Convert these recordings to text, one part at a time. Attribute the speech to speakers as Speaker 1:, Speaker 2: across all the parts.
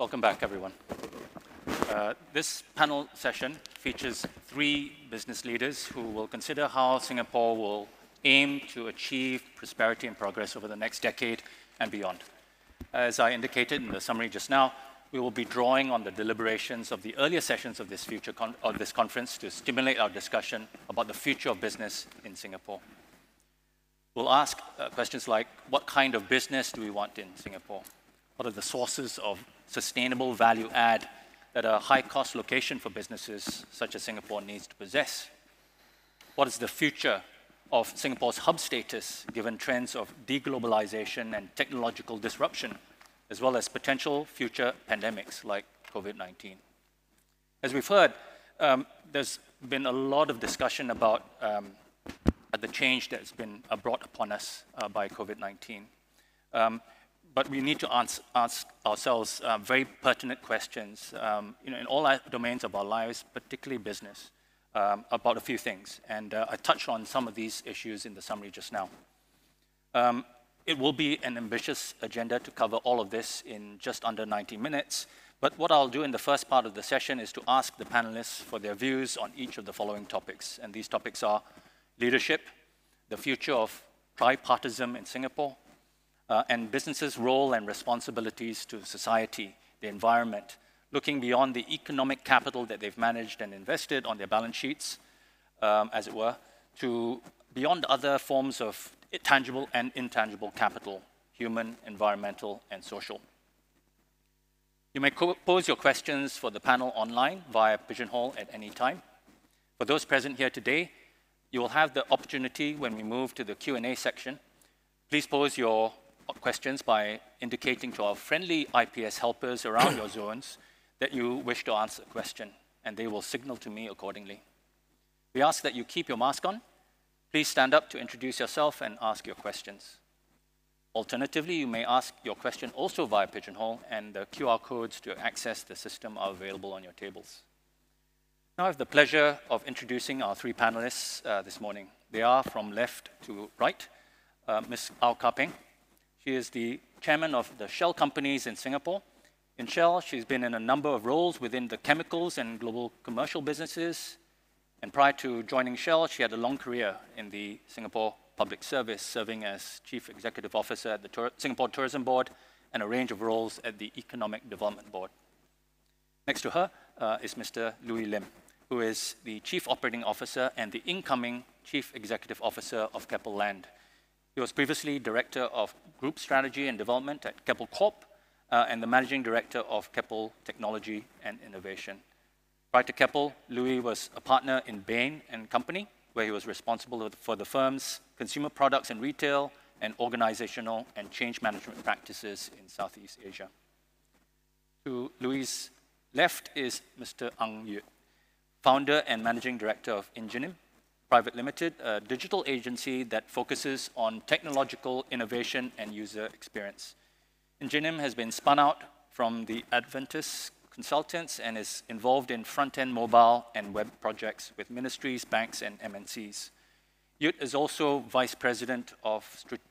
Speaker 1: Welcome back, everyone. Uh, this panel session features three business leaders who will consider how Singapore will aim to achieve prosperity and progress over the next decade and beyond. As I indicated in the summary just now, we will be drawing on the deliberations of the earlier sessions of this, future of this conference to stimulate our discussion about the future of business in Singapore. We'll ask uh, questions like, what kind of business do we want in Singapore? What are the sources of sustainable value add that a high cost location for businesses such as Singapore needs to possess? What is the future of Singapore's hub status given trends of deglobalization and technological disruption, as well as potential future pandemics like COVID 19? As we've heard, um, there's been a lot of discussion about um, the change that's been brought upon us uh, by COVID 19. Um, but we need to ask, ask ourselves uh, very pertinent questions um, you know, in all domains of our lives, particularly business, um, about a few things. And uh, I touched on some of these issues in the summary just now. Um, it will be an ambitious agenda to cover all of this in just under 90 minutes. But what I'll do in the first part of the session is to ask the panelists for their views on each of the following topics. And these topics are leadership, the future of tripartism in Singapore, uh, and businesses' role and responsibilities to society, the environment, looking beyond the economic capital that they've managed and invested on their balance sheets, um, as it were, to beyond other forms of tangible and intangible capital, human, environmental, and social. You may pose your questions for the panel online via Pigeonhole at any time. For those present here today, you will have the opportunity when we move to the Q&A section. Please pose your questions by indicating to our friendly IPS helpers around your zones that you wish to answer a question, and they will signal to me accordingly. We ask that you keep your mask on. Please stand up to introduce yourself and ask your questions. Alternatively, you may ask your question also via Pigeonhole, and the QR codes to access the system are available on your tables. Now I have the pleasure of introducing our three panelists uh, this morning. They are from left to right, uh, Ms. Aw Kah Peng, she is the chairman of the Shell companies in Singapore. In Shell, she's been in a number of roles within the chemicals and global commercial businesses. And prior to joining Shell, she had a long career in the Singapore Public Service, serving as Chief Executive Officer at the Tur Singapore Tourism Board and a range of roles at the Economic Development Board. Next to her uh, is Mr. Louis Lim, who is the Chief Operating Officer and the incoming Chief Executive Officer of Keppel Land, he was previously Director of Group Strategy and Development at Keppel Corp uh, and the Managing Director of Keppel Technology and Innovation. Prior to Keppel, Louis was a partner in Bain and Company, where he was responsible for the firm's consumer products and retail and organizational and change management practices in Southeast Asia. To Louis' left is Mr. Ang Yuit, founder and managing director of Ingenium, Private Limited, a digital agency that focuses on technological innovation and user experience. Ingenium has been spun out from the Adventus Consultants and is involved in front-end mobile and web projects with ministries, banks, and MNCs. Yuit is also Vice President of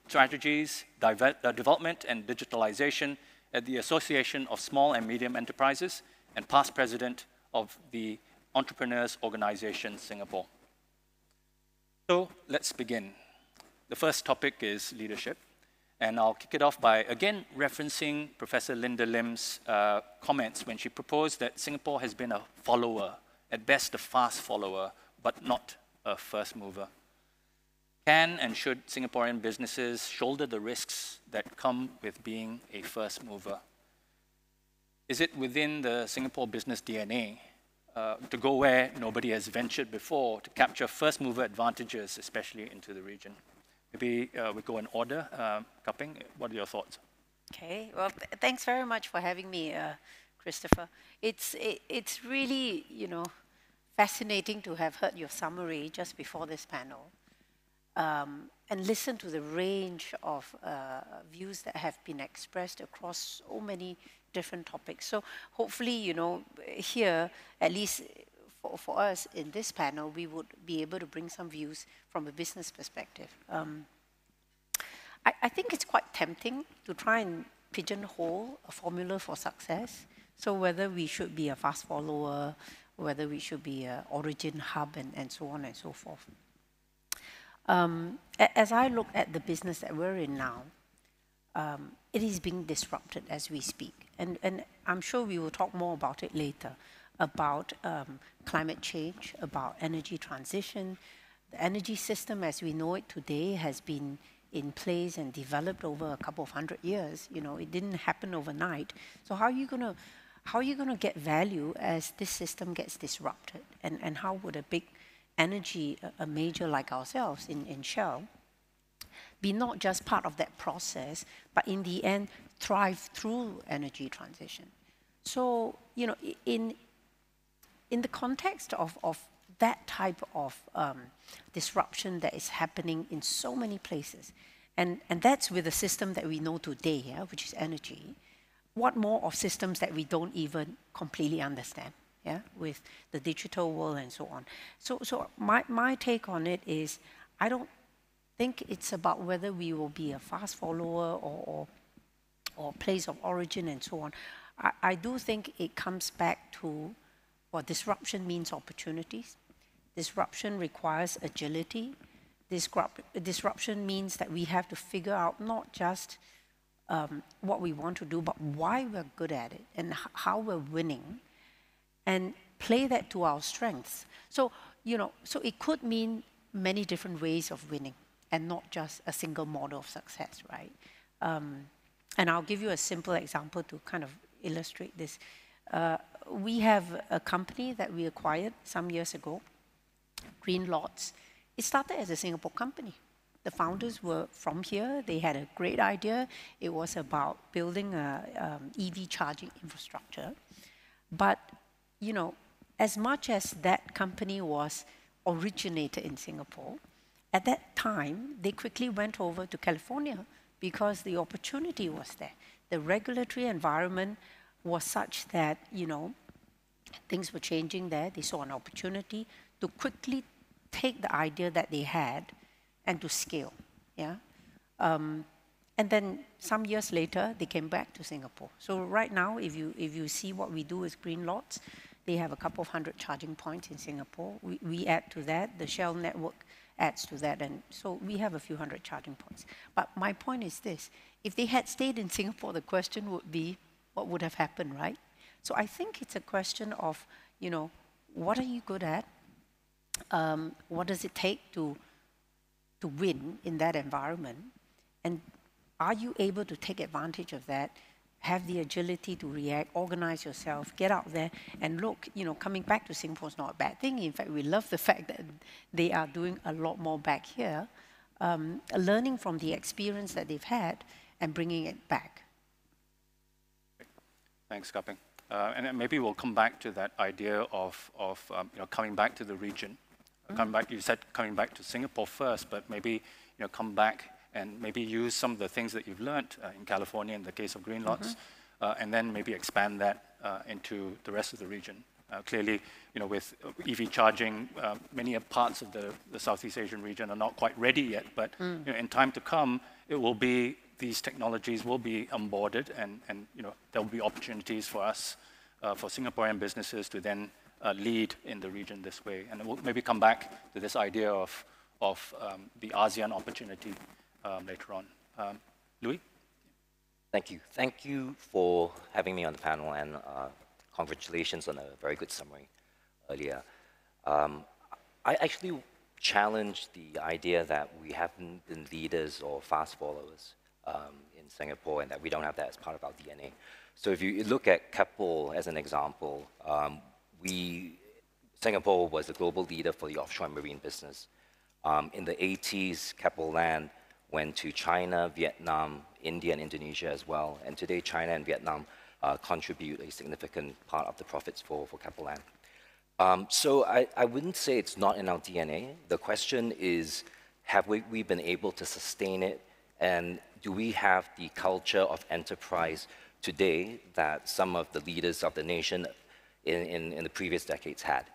Speaker 1: Strategies, uh, Development, and Digitalization at the Association of Small and Medium Enterprises and past President of the Entrepreneurs Organization Singapore. So let's begin. The first topic is leadership. And I'll kick it off by again referencing Professor Linda Lim's uh, comments when she proposed that Singapore has been a follower, at best a fast follower, but not a first mover. Can and should Singaporean businesses shoulder the risks that come with being a first mover? Is it within the Singapore business DNA uh, to go where nobody has ventured before to capture first mover advantages, especially into the region. Maybe uh, we go in order. Uh, Kah Peng, what are your thoughts?
Speaker 2: Okay, well, th thanks very much for having me, uh, Christopher. It's, it, it's really, you know, fascinating to have heard your summary just before this panel um, and listen to the range of uh, views that have been expressed across so many different topics. So hopefully, you know, here, at least for, for us in this panel, we would be able to bring some views from a business perspective. Um, I, I think it's quite tempting to try and pigeonhole a formula for success. So whether we should be a fast follower, whether we should be an origin hub, and, and so on and so forth. Um, as I look at the business that we're in now, um, it is being disrupted as we speak. And, and I'm sure we will talk more about it later, about um, climate change, about energy transition. The energy system as we know it today has been in place and developed over a couple of hundred years. You know, it didn't happen overnight. So how are you going to how are you going to get value as this system gets disrupted? And, and how would a big energy, a major like ourselves in, in Shell, be not just part of that process, but in the end, thrive through energy transition? So, you know, in, in the context of, of that type of um, disruption that is happening in so many places, and, and that's with the system that we know today, yeah, which is energy, what more of systems that we don't even completely understand, yeah, with the digital world and so on. So, so my, my take on it is, I don't think it's about whether we will be a fast follower or, or, or place of origin and so on. I, I do think it comes back to what disruption means opportunities. Disruption requires agility. Disrupt, disruption means that we have to figure out not just um, what we want to do, but why we're good at it and how we're winning, and play that to our strengths. So, you know, so it could mean many different ways of winning and not just a single model of success, right? Um, and I'll give you a simple example to kind of illustrate this. Uh, we have a company that we acquired some years ago, Green Greenlots. It started as a Singapore company. The founders were from here. They had a great idea. It was about building a um, EV charging infrastructure. But, you know, as much as that company was originated in Singapore, at that time, they quickly went over to California because the opportunity was there. The regulatory environment was such that, you know, things were changing there. They saw an opportunity to quickly take the idea that they had and to scale. Yeah. Um, and then some years later, they came back to Singapore. So right now, if you if you see what we do with Greenlots, they have a couple of hundred charging points in Singapore. We, we add to that, the Shell network adds to that, and so we have a few hundred charging points. But my point is this: if they had stayed in Singapore, the question would be, what would have happened, right? So I think it's a question of, you know, what are you good at? Um, what does it take to to win in that environment? And are you able to take advantage of that? Have the agility to react, organize yourself, get out there and look, you know, coming back to Singapore is not a bad thing. In fact, we love the fact that they are doing a lot more back here, um, learning from the experience that they've had and bringing it back.
Speaker 1: Thanks, Kah Peng. Uh, and maybe we'll come back to that idea of, of um, you know, coming back to the region come back, you said coming back to Singapore first, but maybe you know, come back and maybe use some of the things that you've learned uh, in California in the case of Greenlots, mm-hmm. uh, and then maybe expand that uh, into the rest of the region. Uh, clearly, you know, with EV charging, uh, many parts of the, the, Southeast Asian region are not quite ready yet, but mm. you know, in time to come, it will be these technologies will be onboarded, and, and you know, there will be opportunities for us, for Singaporean businesses to then lead in the region this way. And we'll maybe come back to this idea of, of um, the ASEAN opportunity um, later on. Um, Louis?
Speaker 3: Thank you. Thank you for having me on the panel and uh, congratulations on a very good summary earlier. Um, I actually challenge the idea that we haven't been leaders or fast followers um, in Singapore and that we don't have that as part of our DNA. So if you look at Keppel as an example, um, we, Singapore was a global leader for the offshore marine business. Um, in the 80s, Keppel Land went to China, Vietnam, India, and Indonesia as well. And today, China and Vietnam uh, contribute a significant part of the profits for, for Land. Um, so I, I wouldn't say it's not in our DNA. The question is, have we, we been able to sustain it? And do we have the culture of enterprise today that some of the leaders of the nation in, in, in the previous decades had.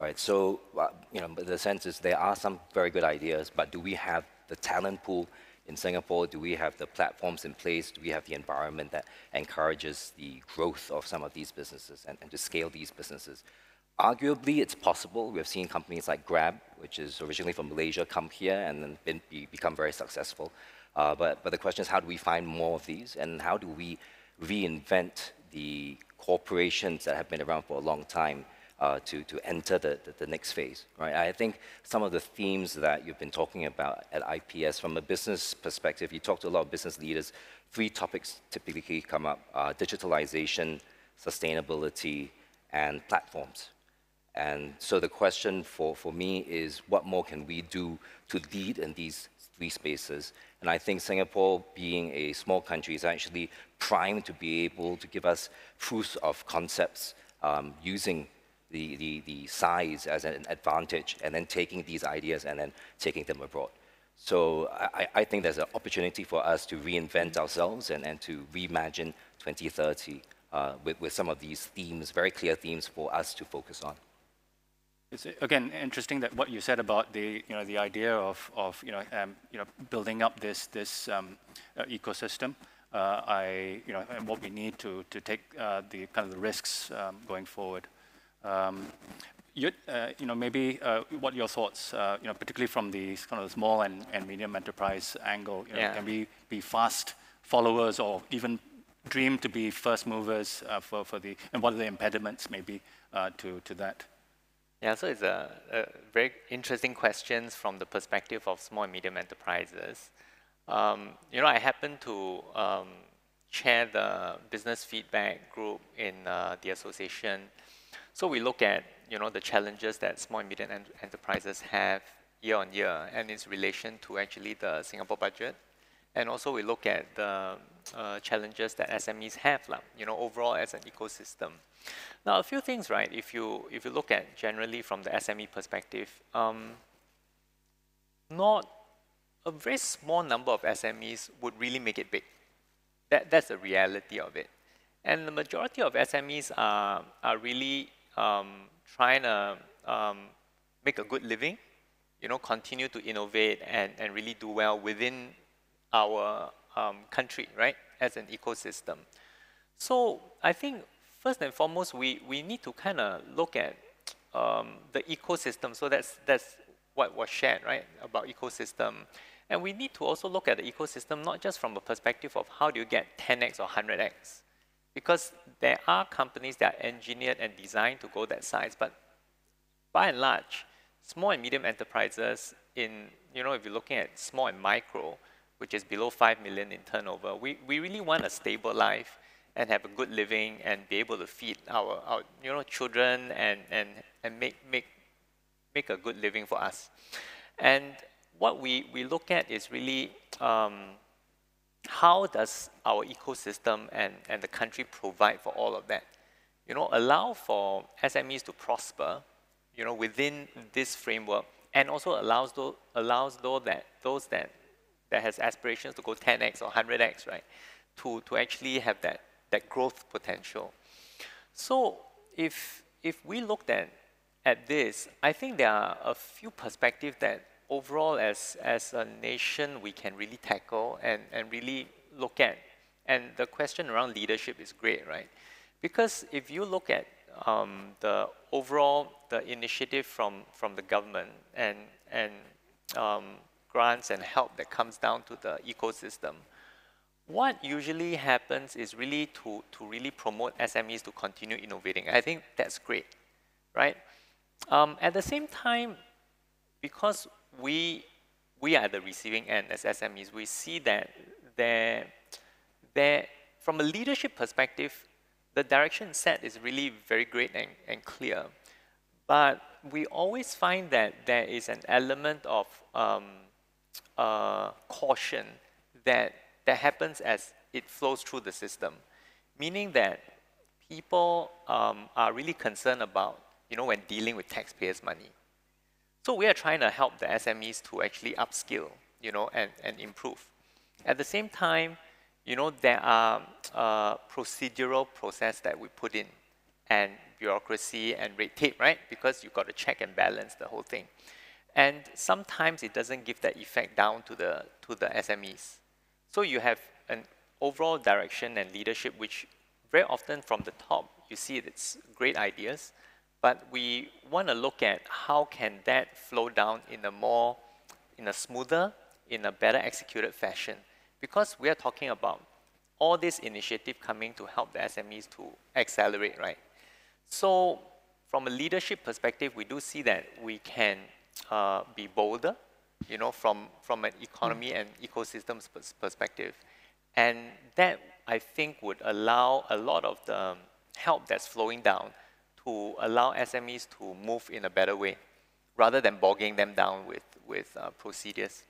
Speaker 3: Right, so uh, you know, the sense is there are some very good ideas, but do we have the talent pool in Singapore? Do we have the platforms in place? Do we have the environment that encourages the growth of some of these businesses and, and to scale these businesses? Arguably, it's possible. We've seen companies like Grab, which is originally from Malaysia, come here and then been, be, become very successful. Uh, but, but the question is, how do we find more of these? And how do we reinvent the corporations that have been around for a long time uh, to, to enter the, the, the, next phase, right? I think some of the themes that you've been talking about at IPS from a business perspective, you talk to a lot of business leaders, three topics typically come up, uh, digitalization, sustainability, and platforms. And so the question for, for me is what more can we do to lead in these three spaces? And I think Singapore, being a small country, is actually primed to be able to give us proofs of concepts um, using the, the, the size as an advantage and then taking these ideas and then taking them abroad. So I, I think there's an opportunity for us to reinvent ourselves and, and to reimagine 2030 uh, with, with some of these themes, very clear themes for us to focus on.
Speaker 1: It's again interesting that what you said about the you know the idea of, of you know um, you know building up this this um, uh, ecosystem. Uh, I you know and what we need to to take uh, the kind of the risks um, going forward. Um, you, uh, you know, maybe uh, what your thoughts, uh, you know, particularly from the kind of small and, and medium enterprise angle, you know,
Speaker 4: yeah.
Speaker 1: can we be fast followers or even dream to be first movers uh, for, for the, and what are the impediments maybe uh, to, to that?
Speaker 4: Yeah, so it's a, a, very interesting questions from the perspective of small and medium enterprises. Um, you know, I happen to um, chair the business feedback group in uh, the association so we look at you know the challenges that small and medium enterprises have year on year and its relation to actually the Singapore budget. And also we look at the uh, challenges that SMEs have, like, you know, overall as an ecosystem. Now, a few things, right? If you if you look at generally from the SME perspective, um, not a very small number of SMEs would really make it big. That that's the reality of it. And the majority of SMEs are are really um, trying to um, make a good living, you know, continue to innovate and, and really do well within our um, country, right, as an ecosystem. So I think first and foremost, we, we need to kind of look at um, the ecosystem. So that's, that's what was shared, right, about ecosystem. And we need to also look at the ecosystem not just from a perspective of how do you get 10x or 100x, because there are companies that are engineered and designed to go that size, but by and large, small and medium enterprises in, you know, if you're looking at small and micro, which is below 5 million in turnover, we, we really want a stable life and have a good living and be able to feed our, our you know, children and, and, and make, make, make a good living for us. And what we, we look at is really um, how does our ecosystem and, and the country provide for all of that? You know, allow for SMEs to prosper, you know, within this framework, and also allows those, allows those that those that that has aspirations to go 10x or 100x, right, to to actually have that that growth potential. So if if we looked at at this, I think there are a few perspectives that overall as, as a nation we can really tackle and, and really look at. And the question around leadership is great, right? Because if you look at um, the overall the initiative from, from the government and, and um, grants and help that comes down to the ecosystem, what usually happens is really to, to really promote SMEs to continue innovating. I think that's great, right? Um, at the same time, because we, we are the receiving end as SMEs. We see that there, there, from a leadership perspective, the direction set is really very great and, and clear. But we always find that there is an element of um, uh, caution that, that happens as it flows through the system, meaning that people um, are really concerned about, you know, when dealing with taxpayers' money. So we are trying to help the SMEs to actually upskill, you know, and, and improve. At the same time, you know, there are uh, procedural process that we put in and bureaucracy and red tape, right? Because you've got to check and balance the whole thing. And sometimes it doesn't give that effect down to the, to the SMEs. So you have an overall direction and leadership, which very often from the top, you see it's great ideas, but we want to look at how can that flow down in a more, in a smoother, in a better executed fashion. Because we are talking about all this initiative coming to help the SMEs to accelerate, right? So from a leadership perspective, we do see that we can uh, be bolder, you know, from, from an economy and ecosystems perspective. And that, I think, would allow a lot of the help that's flowing down to allow SMEs to move in a better way, rather than bogging them down with, with uh, procedures.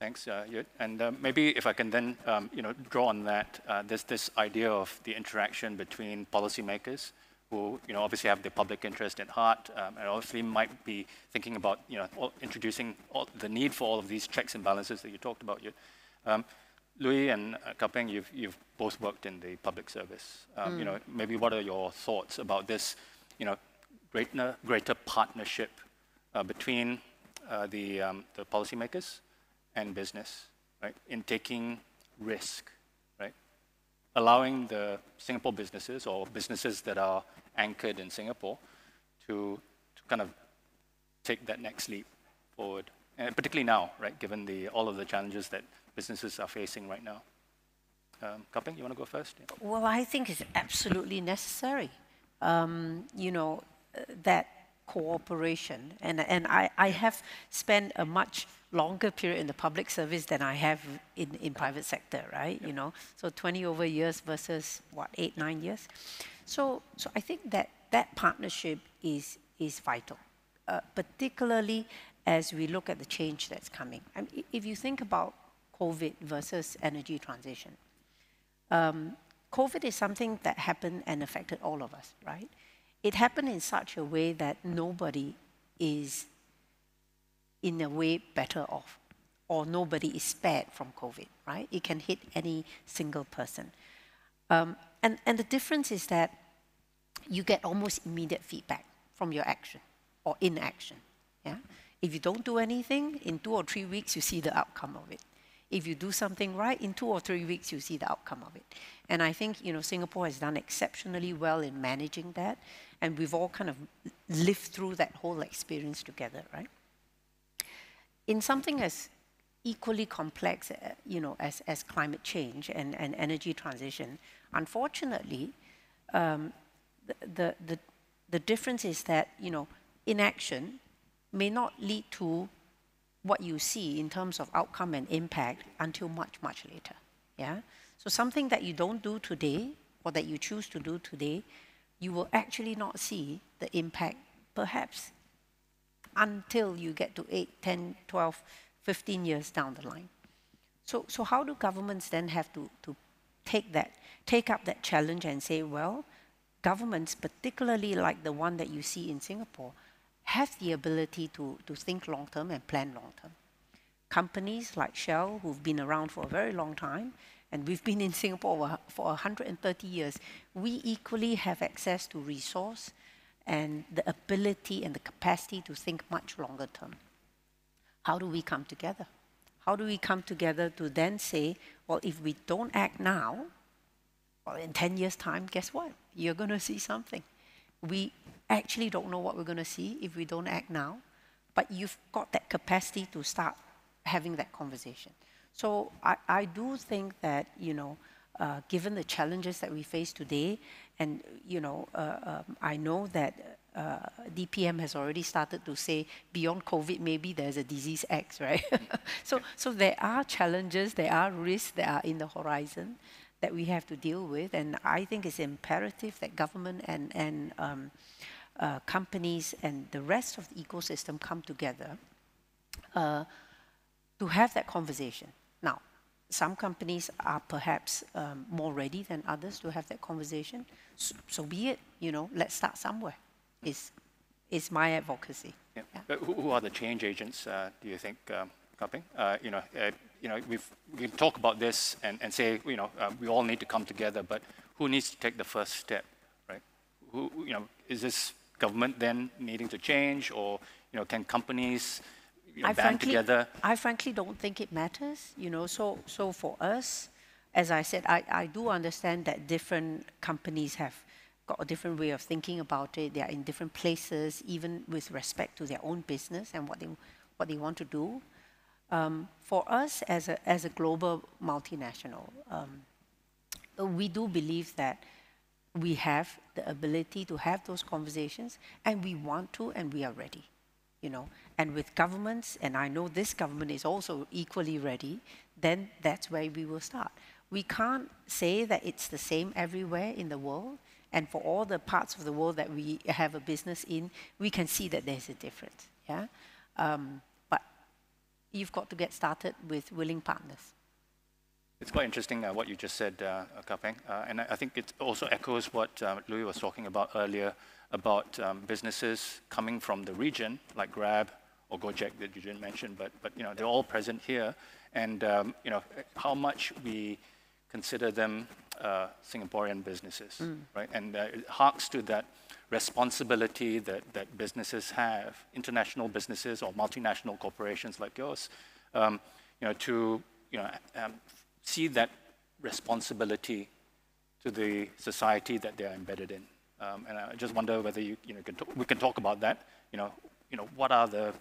Speaker 1: Thanks, uh, And uh, maybe if I can then, um, you know, draw on that, uh, this idea of the interaction between policymakers who, you know, obviously have the public interest at heart um, and obviously might be thinking about, you know, all, introducing all, the need for all of these checks and balances that you talked about. Um, Louis and uh, Kah Peng, you've, you've both worked in the public service. Um, mm. You know, maybe what are your thoughts about this, you know, greater, greater partnership uh, between uh, the, um, the policymakers and business, right, in taking risk, right? Allowing the Singapore businesses or businesses that are anchored in Singapore to, to kind of take that next leap forward. And particularly now, right, given the, all of the challenges that businesses are facing right now. Um, you want to go first? Yeah.
Speaker 2: Well, I think it's absolutely necessary. Um, you know, uh, that cooperation. And, and I, I have spent a much longer period in the public service than I have in, in private sector, right? You know, so 20 over years versus what, eight, nine years. So, so I think that that partnership is, is vital, uh, particularly as we look at the change that's coming. I mean, if you think about COVID versus energy transition, um, COVID is something that happened and affected all of us, right? It happened in such a way that nobody is in a way better off or nobody is spared from COVID, right? It can hit any single person. Um, and, and the difference is that you get almost immediate feedback from your action or inaction. Yeah? If you don't do anything, in two or three weeks, you see the outcome of it. If you do something right, in two or three weeks, you see the outcome of it. And I think, you know, Singapore has done exceptionally well in managing that. And we've all kind of lived through that whole experience together, right? in something as equally complex, uh, you know, as, as climate change and, and energy transition, unfortunately, um, the, the, the, the difference is that, you know, inaction may not lead to what you see in terms of outcome and impact until much, much later. Yeah? So something that you don't do today or that you choose to do today, you will actually not see the impact perhaps until you get to 8, 10, 12, 15 years down the line. So, so how do governments then have to, to take that, take up that challenge and say, well, governments, particularly like the one that you see in Singapore, have the ability to, to think long term and plan long term. Companies like Shell, who've been around for a very long time, and we've been in Singapore for 130 years, we equally have access to resource, and the ability and the capacity to think much longer term. How do we come together? How do we come together to then say, well, if we don't act now, well, in 10 years' time, guess what? You're going to see something. We actually don't know what we're going to see if we don't act now, but you've got that capacity to start having that conversation. So I, I do think that, you know, uh, given the challenges that we face today, and you know, uh, um, I know that uh, DPM has already started to say beyond COVID, maybe there's a disease X, right? so, so there are challenges, there are risks that are in the horizon that we have to deal with, and I think it's imperative that government and and um, uh, companies and the rest of the ecosystem come together uh, to have that conversation. Now, some companies are perhaps um, more ready than others to have that conversation. So, so, be it, you know, let's start somewhere, is, is my advocacy.
Speaker 1: Yeah. yeah. Who, who, are the change agents, uh, do you think, um? Uh, you know, uh, you know we've, we can talk about this and, and say, you know, uh, we all need to come together, but who needs to take the first step, right? Who, you know, is this government then needing to change or, you know, can companies you know,
Speaker 2: I
Speaker 1: band
Speaker 2: frankly,
Speaker 1: together?
Speaker 2: I frankly don't think it matters. You know, so so for us, as I said, I, I do understand that different companies have got a different way of thinking about it. They are in different places, even with respect to their own business and what they what they want to do. Um, for us, as a as a global multinational, um, we do believe that we have the ability to have those conversations, and we want to, and we are ready. You know, and with governments, and I know this government is also equally ready. Then that's where we will start. We can't say that it's the same everywhere in the world, and for all the parts of the world that we have a business in, we can see that there's a difference. Yeah, um, you've got to get started with willing partners.
Speaker 1: It's quite interesting uh, what you just said, uh, Kah Peng, uh, and I, I, think it also echoes what uh, Louis was talking about earlier about um, businesses coming from the region, like Grab or Gojek that you didn't mention, but, but you know, they're all present here, and um, you know, how much we consider them uh, Singaporean businesses, mm. right? And uh, it harks to that responsibility that, that businesses have, international businesses or multinational corporations like yours, um, you know, to you know, um, see that responsibility to the society that they are embedded in. Um, and I just wonder whether you, you know, can talk, we can talk about that. You know, you know, what are the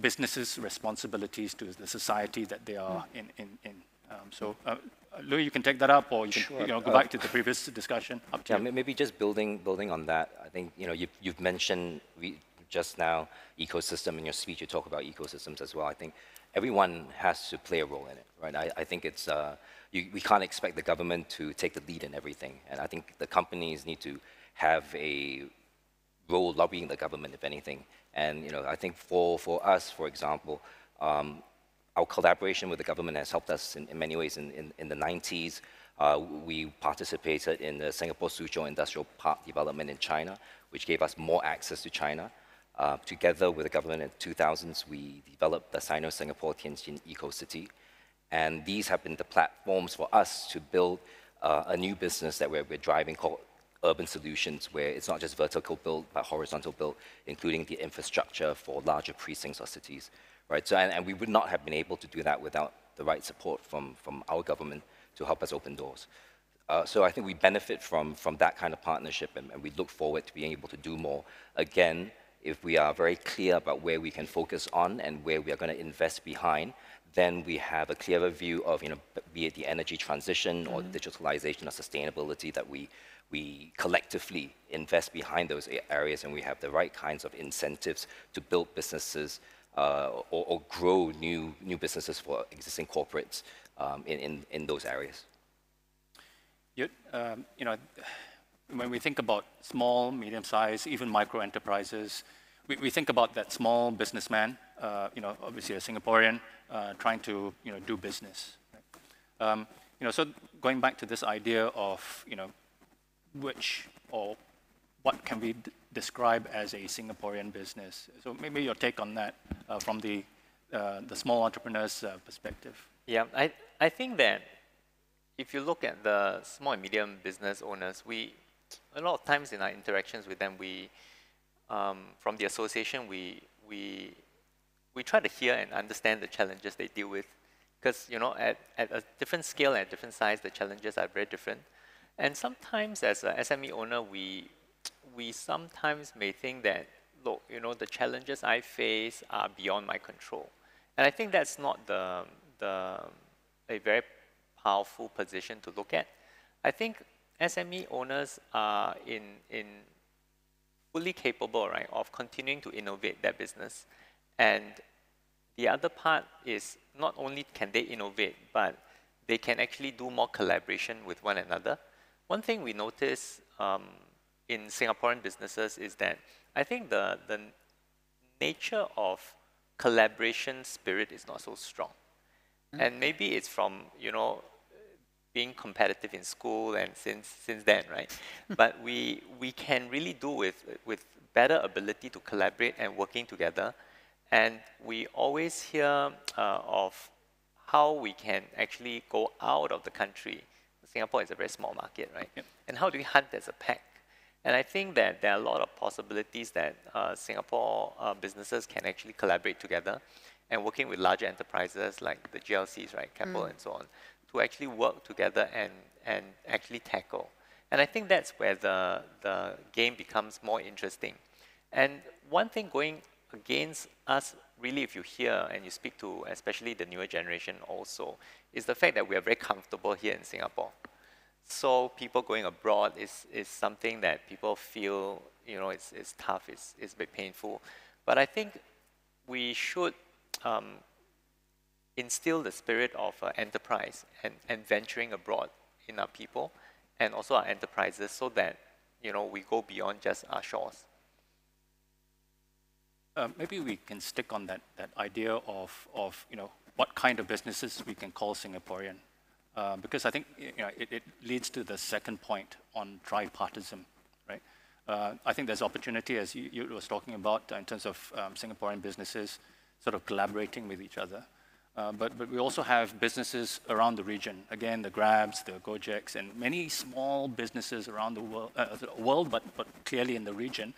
Speaker 1: businesses' responsibilities to the society that they are in. in, in. Um, so, uh, Louis, you can take that up, or you can you know, go uh, back to the previous discussion. Up to
Speaker 3: yeah, you. maybe just building building on that. I think you know you've, you've mentioned we, just now ecosystem in your speech. You talk about ecosystems as well. I think everyone has to play a role in it, right? I, I think it's, uh, you, we can't expect the government to take the lead in everything. And I think the companies need to have a role lobbying the government, if anything. And, you know, I think for, for us, for example, um, our collaboration with the government has helped us in, in many ways. In, in, in the 90s, uh, we participated in the Singapore Suzhou Industrial Park development in China, which gave us more access to China. Uh, together with the government in the 2000s, we developed the Sino-Singapore Tianjin Eco-City. And these have been the platforms for us to build uh, a new business that we're, we're driving called urban solutions, where it's not just vertical build, but horizontal build, including the infrastructure for larger precincts or cities. Right? So, and, and we would not have been able to do that without the right support from, from our government to help us open doors. Uh, so I think we benefit from, from that kind of partnership, and, and we look forward to being able to do more. Again, if we are very clear about where we can focus on and where we are going to invest behind, then we have a clearer view of, you know, be it the energy transition or mm-hmm. digitalization or sustainability that we, we collectively invest behind those areas and we have the right kinds of incentives to build businesses or, or, grow new, new businesses for existing corporates um, in, in, in those areas.
Speaker 1: You, um, you know, when we think about small, medium-sized, even micro enterprises, we, we, think about that small businessman, uh, you know, obviously a Singaporean, uh, trying to, you know, do business. Um, you know, so going back to this idea of, you know, which or what can we describe as a Singaporean business? So maybe your take on that uh, from the, uh, the small entrepreneur's uh, perspective.
Speaker 4: Yeah, I, I think that if you look at the small and medium business owners, we a lot of times in our interactions with them, we, um, from the association, we, we, we try to hear and understand the challenges they deal with. Because, you know, at, at a different scale and different size, the challenges are very different. And sometimes as a SME owner, we, we sometimes may think that, look, you know, the challenges I face are beyond my control. And I think that's not the, the, a very powerful position to look at. I think SME owners are in, in fully capable, right, of continuing to innovate their business. And the other part is not only can they innovate, but they can actually do more collaboration with one another. One thing we notice um, in Singaporean businesses is that I think the, the nature of collaboration spirit is not so strong. Mm. And maybe it's from, you know, being competitive in school and since since then, right? but we we can really do with with better ability to collaborate and working together, and we always hear uh, of how we can actually go out of the country. Singapore is a very small market, right? Yep. And how do we hunt as a pack? And I think that there are a lot of possibilities that uh, Singapore uh, businesses can actually collaborate together and working with larger enterprises like the GLCs, right, Keppel mm. and so on, to actually work together and, and actually tackle. And I think that's where the, the game becomes more interesting. And one thing going against us, really, if you hear and you speak to especially the newer generation also, is the fact that we are very comfortable here in Singapore. So people going abroad is, is something that people feel, you know, it's, it's tough, it's, it's a bit painful. But I think we should um, instill the spirit of uh, enterprise and, and venturing abroad in our people and also our enterprises so that, you know, we go beyond just our shores.
Speaker 1: Uh, maybe we can stick on that, that idea of, of, you know, what kind of businesses we can call Singaporean. Uh, because I think you know, it, it, leads to the second point on tripartism, right? Uh, I think there's opportunity, as you, you was talking about, in terms of um, Singaporean businesses sort of collaborating with each other. Uh, but, but we also have businesses around the region. Again, the Grabs, the Gojeks, and many small businesses around the world, uh, the world but, but clearly in the region,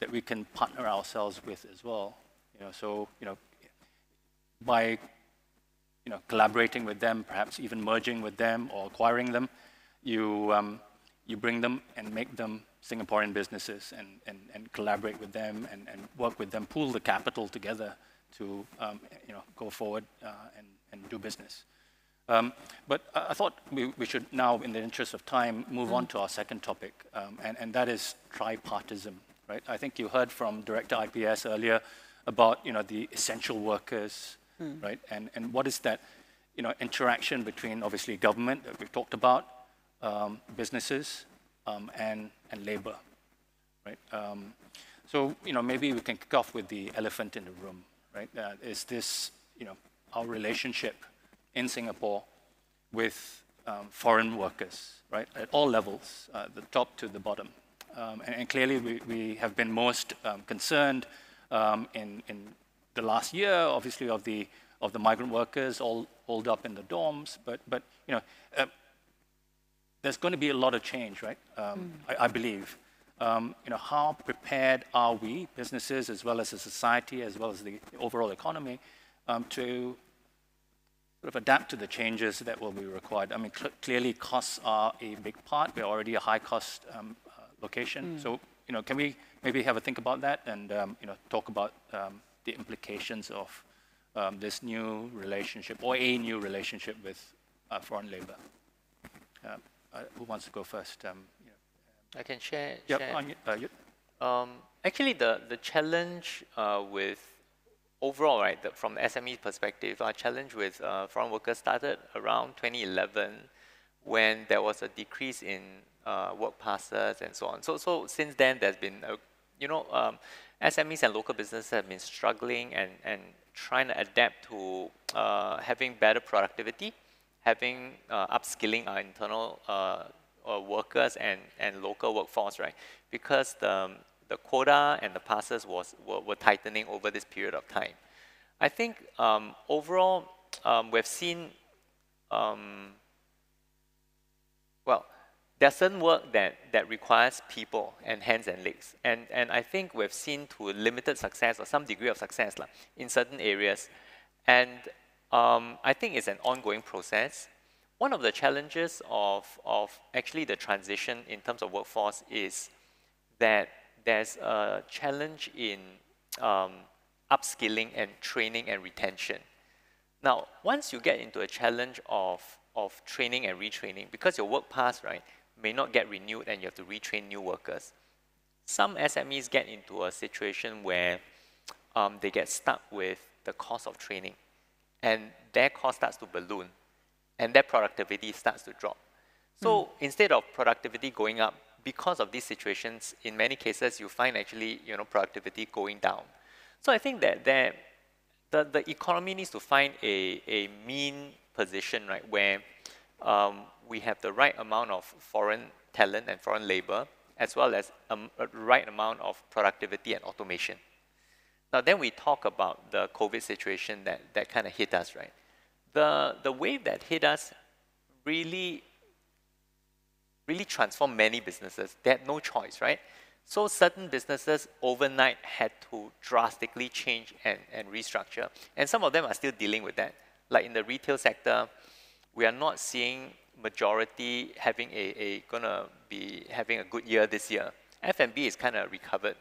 Speaker 1: that we can partner ourselves with as well. You know, so you know, by you know, collaborating with them, perhaps even merging with them or acquiring them, you, um, you bring them and make them Singaporean businesses and, and, and collaborate with them and, and work with them, pool the capital together to um, you know, go forward uh, and, and do business. Um, but I thought we, we, should now, in the interest of time, move mm. on to our second topic, um, and, and that is tripartism. Right? I think you heard from Director IPS earlier about you know, the essential workers, mm. right? And, and what is that you know, interaction between obviously government that we've talked about, um, businesses, um, and, and labor, right? Um, so you know, maybe we can kick off with the elephant in the room, right? Uh, is this you know, our relationship in Singapore with um, foreign workers, right, at all levels, uh, the top to the bottom. Um, and, and, clearly, we, we have been most um, concerned in, in the last year, obviously, of the of the migrant workers all holed up in the dorms. But, but you know, uh, there's going to be a lot of change, right? Um, mm. I, I, believe. Um, you know, how prepared are we, businesses as well as a society, as well as the overall economy, um, to sort of adapt to the changes that will be required? I mean, cl clearly costs are a big part. We're already a high-cost um, uh, location. Mm. So, you know, can we maybe have a think about that and, um, you know, talk about um, the implications of um, this new relationship or a new relationship with uh, foreign labor. Uh, uh, who wants to go first? Um,
Speaker 4: I can share.
Speaker 1: Yep,
Speaker 4: share.
Speaker 1: On, uh,
Speaker 4: um, actually, the, the challenge uh, with overall, right, the, from the SME perspective, our challenge with uh, foreign workers started around 2011 when there was a decrease in work passes and so on. So, so since then, there's been, a, you know, um, SMEs and local businesses have been struggling and, and trying to adapt to uh, having better productivity, having uh, upskilling our internal uh, uh, workers and, and local workforce, right? Because the, the quota and the passes was, were, were tightening over this period of time. I think um, overall, um, we've seen, um, certain work that, that requires people and hands and legs. And, and I think we've seen to limited success or some degree of success like, in certain areas. And um, I think it's an ongoing process. One of the challenges of, of actually the transition in terms of workforce is that there's a challenge in um, upskilling and training and retention. Now, once you get into a challenge of, of training and retraining, because your work pass, right, may not get renewed and you have to retrain new workers. Some SMEs get into a situation where um, they get stuck with the cost of training and their cost starts to balloon and their productivity starts to drop. So mm. instead of productivity going up, because of these situations, in many cases, you find actually you know productivity going down. So I think that there, the, the economy needs to find a, a mean position, right, where um, we have the right amount of foreign talent and foreign labor, as well as a, a right amount of productivity and automation. Now, then we talk about the COVID situation that, that kind of hit us, right? The, the wave that hit us really really transformed many businesses. They had no choice, right? So certain businesses overnight had to drastically change and, and restructure. And some of them are still dealing with that. Like in the retail sector, we are not seeing majority having a, a gonna be having a good year this year. F&B is kind of recovered.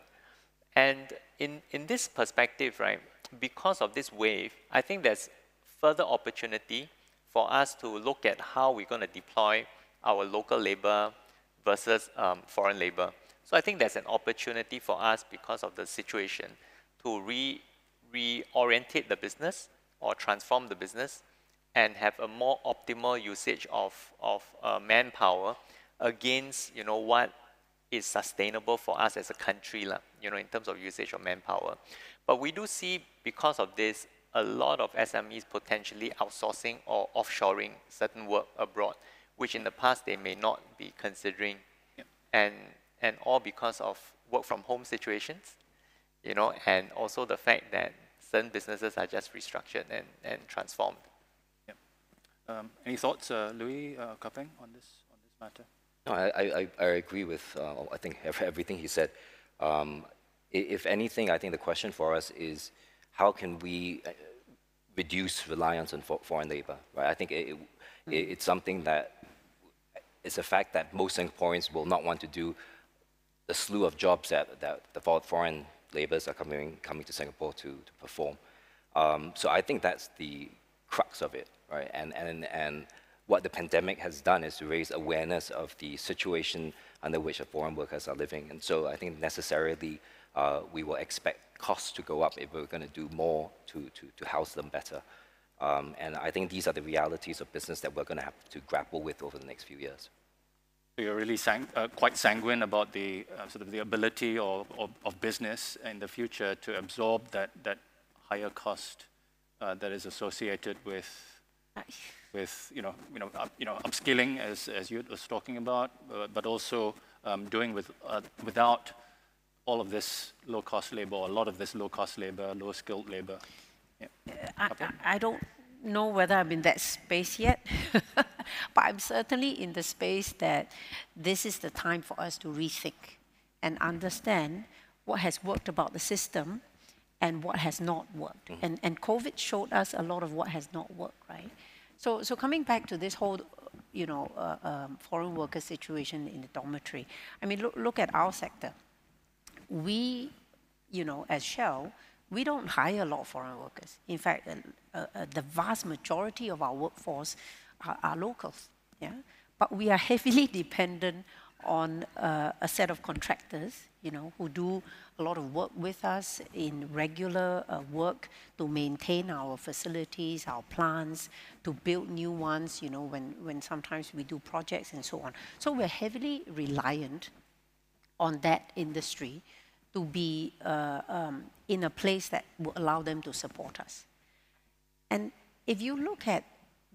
Speaker 4: And in, in this perspective, right, because of this wave, I think there's further opportunity for us to look at how we're going to deploy our local labor versus um, foreign labor. So I think there's an opportunity for us because of the situation to re reorientate the business or transform the business and have a more optimal usage of, of uh, manpower against you know what is sustainable for us as a country you know in terms of usage of manpower. But we do see because of this a lot of SMEs potentially outsourcing or offshoring certain work abroad which in the past they may not be considering. Yep. and and all because of work from home situations you know and also the fact that certain businesses are just restructured and, and transformed
Speaker 1: um, any thoughts, uh, Louis uh, Kah Peng, on this on this matter?
Speaker 3: No, I, I, I agree with uh, I think everything he said. Um, if anything, I think the question for us is how can we uh, reduce reliance on foreign labor? Right? I think it, it, it's something that it's a fact that most Singaporeans will not want to do the slew of jobs that, that the foreign laborers are coming coming to Singapore to, to perform. Um, so I think that's the crux of it right? And, and, and what the pandemic has done is to raise awareness of the situation under which foreign workers are living. And so I think necessarily uh, we will expect costs to go up if we're going to do more to, to, to house them better. Um, and I think these are the realities of business that we're going to have to grapple with over the next few years.
Speaker 1: You're really sang uh, quite sanguine about the uh, sort of the ability of, of, of, business in the future to absorb that, that higher cost uh, that is associated with with you know you know up, you know upskilling as as you was talking about, uh, but also um, doing with uh, without all of this low cost labor, or a lot of this low cost labor, low skilled labor.
Speaker 2: Yeah. I, I, don't know whether I'm in that space yet, but I'm certainly in the space that this is the time for us to rethink and understand what has worked about the system and what has not worked. Mm -hmm. And, and COVID showed us a lot of what has not worked, right? So, so coming back to this whole, you know, uh, um, foreign worker situation in the dormitory, I mean, look, look at our sector. We, you know, as Shell, we don't hire a lot of foreign workers. In fact, uh, uh, uh, the vast majority of our workforce are, are locals, yeah? But we are heavily dependent on uh, a set of contractors, you know, who do a lot of work with us in regular uh, work to maintain our facilities, our plants, to build new ones, you know, when, when sometimes we do projects and so on. So we're heavily reliant on that industry to be uh, um, in a place that will allow them to support us. And if you look at